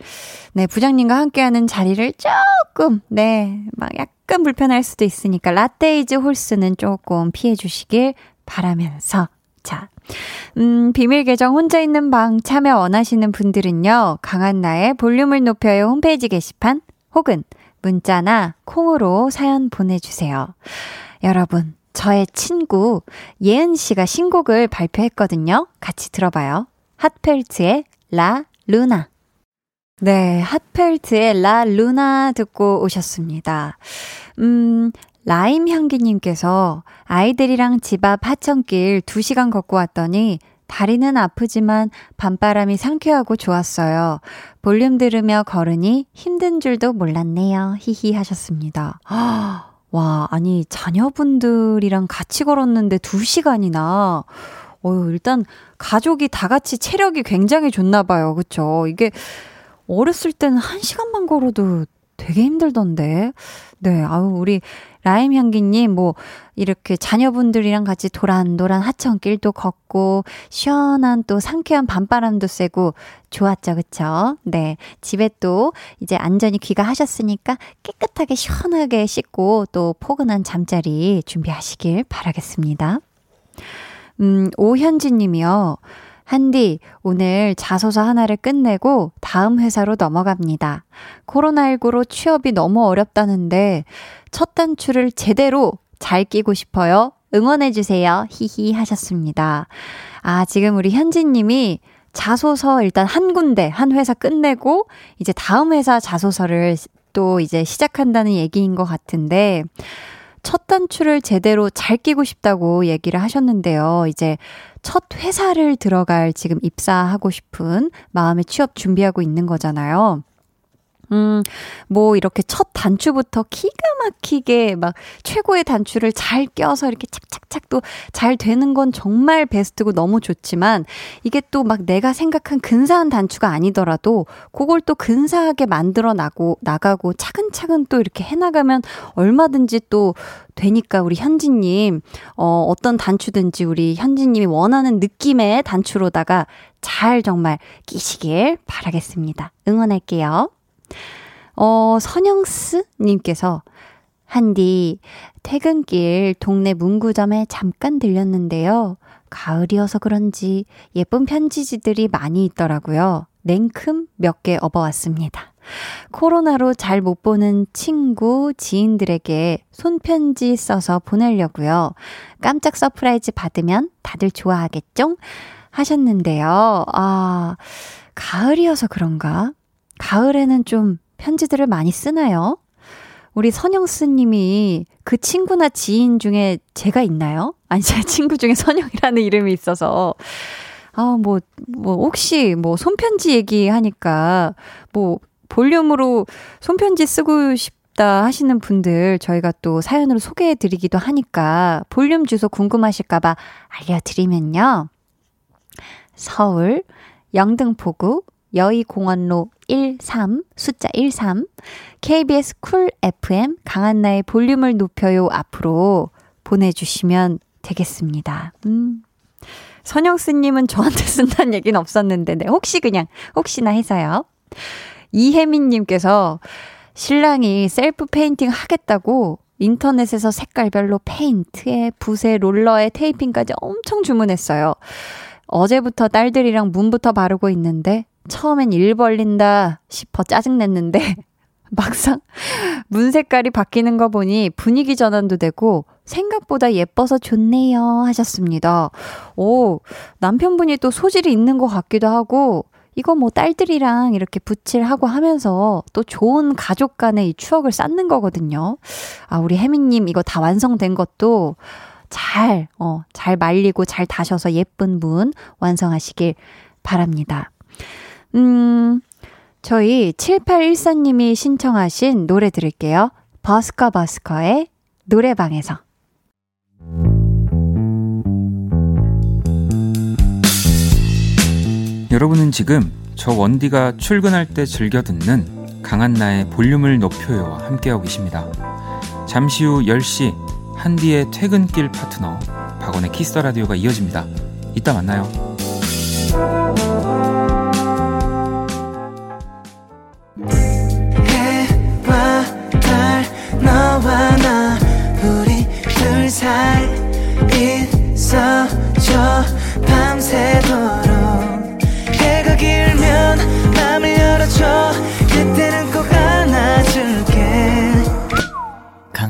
네 부장님과 함께하는 자리를 조금 네막 약간 불편할 수도 있으니까 라떼 is horse는 조금 피해 주시길 바라면서 자. 음, 비밀 계정 혼자 있는 방 참여 원하시는 분들은요, 강한나의 볼륨을 높여요 홈페이지 게시판 혹은 문자나 콩으로 사연 보내주세요. 여러분, 저의 친구 예은 씨가 신곡을 발표했거든요. 같이 들어봐요. 핫펠트의 라 루나. 네, 핫펠트의 라 루나 듣고 오셨습니다. 음, 라임 향기님께서 아이들이랑 집 앞 하천길 2시간 걷고 왔더니 다리는 아프지만 밤바람이 상쾌하고 좋았어요. 볼륨 들으며 걸으니 힘든 줄도 몰랐네요. 히히 하셨습니다. 와, 아니, 자녀분들이랑 같이 걸었는데 2시간이나. 어 일단 가족이 다 같이 체력이 굉장히 좋나 봐요. 그쵸? 이게 어렸을 때는 1시간만 걸어도 되게 힘들던데. 네, 아우, 우리 라임 향기님, 뭐, 이렇게 자녀분들이랑 같이 도란도란 하천길도 걷고, 시원한 또 상쾌한 밤바람도 쐬고, 좋았죠, 그쵸? 네. 집에 또 이제 안전히 귀가하셨으니까 깨끗하게 시원하게 씻고, 또 포근한 잠자리 준비하시길 바라겠습니다. 음, 오현진 님이요. 한디, 오늘 자소서 하나를 끝내고 다음 회사로 넘어갑니다. 코로나19로 취업이 너무 어렵다는데 첫 단추를 제대로 잘 끼고 싶어요. 응원해주세요. 히히 하셨습니다. 아, 지금 우리 현진 님이 자소서 일단 한 군데, 한 회사 끝내고, 이제 다음 회사 자소서를 또 이제 시작한다는 얘기인 것 같은데, 첫 단추를 제대로 잘 끼고 싶다고 얘기를 하셨는데요. 이제 첫 회사를 들어갈 지금 입사하고 싶은 마음의 취업 준비하고 있는 거잖아요. 음, 뭐, 이렇게 첫 단추부터 기가 막히게 막 최고의 단추를 잘 껴서 이렇게 착착착 또 잘 되는 건 정말 베스트고 너무 좋지만 이게 또 막 내가 생각한 근사한 단추가 아니더라도 그걸 또 근사하게 만들어 나고, 나가고 차근차근 또 이렇게 해나가면 얼마든지 또 되니까 우리 현지님, 어, 어떤 단추든지 우리 현지님이 원하는 느낌의 단추로다가 잘 정말 끼시길 바라겠습니다. 응원할게요. 어, 선영스님께서, 한디, 퇴근길 동네 문구점에 잠깐 들렸는데요. 가을이어서 그런지 예쁜 편지지들이 많이 있더라고요. 냉큼 몇 개 업어왔습니다. 코로나로 잘 못 보는 친구, 지인들에게 손편지 써서 보내려고요. 깜짝 surprise 받으면 다들 좋아하겠죠? 하셨는데요. 아, 가을이어서 그런가? 가을에는 좀 편지들을 많이 쓰나요? 우리 선영스 님이 그 친구나 지인 중에 제가 있나요? 아니, 제 친구 중에 선영이라는 이름이 있어서. 아, 뭐, 뭐, 혹시 뭐 손편지 얘기하니까 뭐 볼륨으로 손편지 쓰고 싶다 하시는 분들 저희가 또 사연으로 소개해 드리기도 하니까 볼륨 주소 궁금하실까봐 알려드리면요. 서울 영등포구 여의공원로 13 숫자 13 KBS Cool FM 강한나의 볼륨을 높여요 앞으로 보내주시면 되겠습니다. 음. 선영스님은 저한테 쓴다는 얘기는 없었는데, 네, 혹시 그냥, 혹시나 해서요. 이혜민님께서 신랑이 self painting 하겠다고 인터넷에서 색깔별로 페인트에 붓에 롤러에 taping까지 엄청 주문했어요. 어제부터 딸들이랑 문부터 바르고 있는데 처음엔 일 벌린다 싶어 짜증냈는데 막상 문 색깔이 바뀌는 거 보니 분위기 전환도 되고 생각보다 예뻐서 좋네요 하셨습니다. 오, 남편분이 또 소질이 있는 것 같기도 하고 이거 뭐 딸들이랑 이렇게 붓칠하고 하면서 또 좋은 가족 간의 이 추억을 쌓는 거거든요. 아, 우리 혜미님 이거 다 완성된 것도 잘, 어, 잘 말리고 잘 다셔서 예쁜 문 완성하시길 바랍니다. 음, 저희 7814님이 신청하신 노래 들을게요. 버스커 버스커의 노래방에서. 여러분은 지금 저 원디가 출근할 때 즐겨 듣는 강한나의 볼륨을 높여요와 함께하고 계십니다. 잠시 후 10시 한디의 퇴근길 파트너 박원의 키스터 라디오가 이어집니다. 이따 만나요.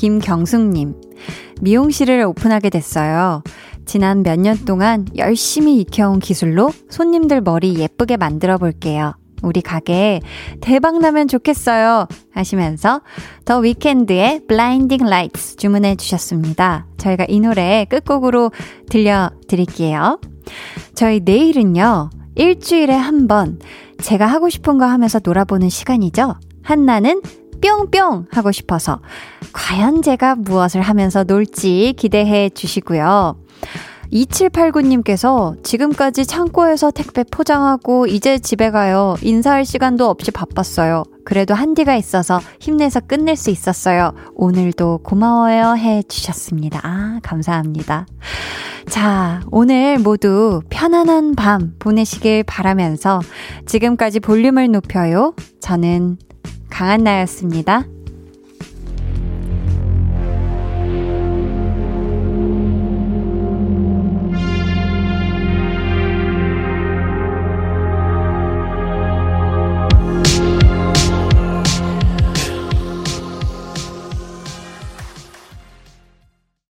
김경숙님. 미용실을 오픈하게 됐어요. 지난 몇 년 동안 열심히 익혀온 기술로 손님들 머리 예쁘게 만들어 볼게요. 우리 가게 대박 나면 좋겠어요. 하시면서 The Weeknd의 Blinding Lights 주문해 주셨습니다. 저희가 이 노래 끝곡으로 들려 드릴게요. 저희 내일은요. 일주일에 한 번 제가 하고 싶은 거 하면서 놀아보는 시간이죠. 한나는 뿅뿅 하고 싶어서 과연 제가 무엇을 하면서 놀지 기대해 주시고요. 2789님께서 지금까지 창고에서 택배 포장하고 이제 집에 가요. 인사할 시간도 없이 바빴어요. 그래도 한디가 있어서 힘내서 끝낼 수 있었어요. 오늘도 고마워요 해 주셨습니다. 아, 감사합니다. 자, 오늘 모두 편안한 밤 보내시길 바라면서 지금까지 볼륨을 높여요. 저는 강한나였습니다.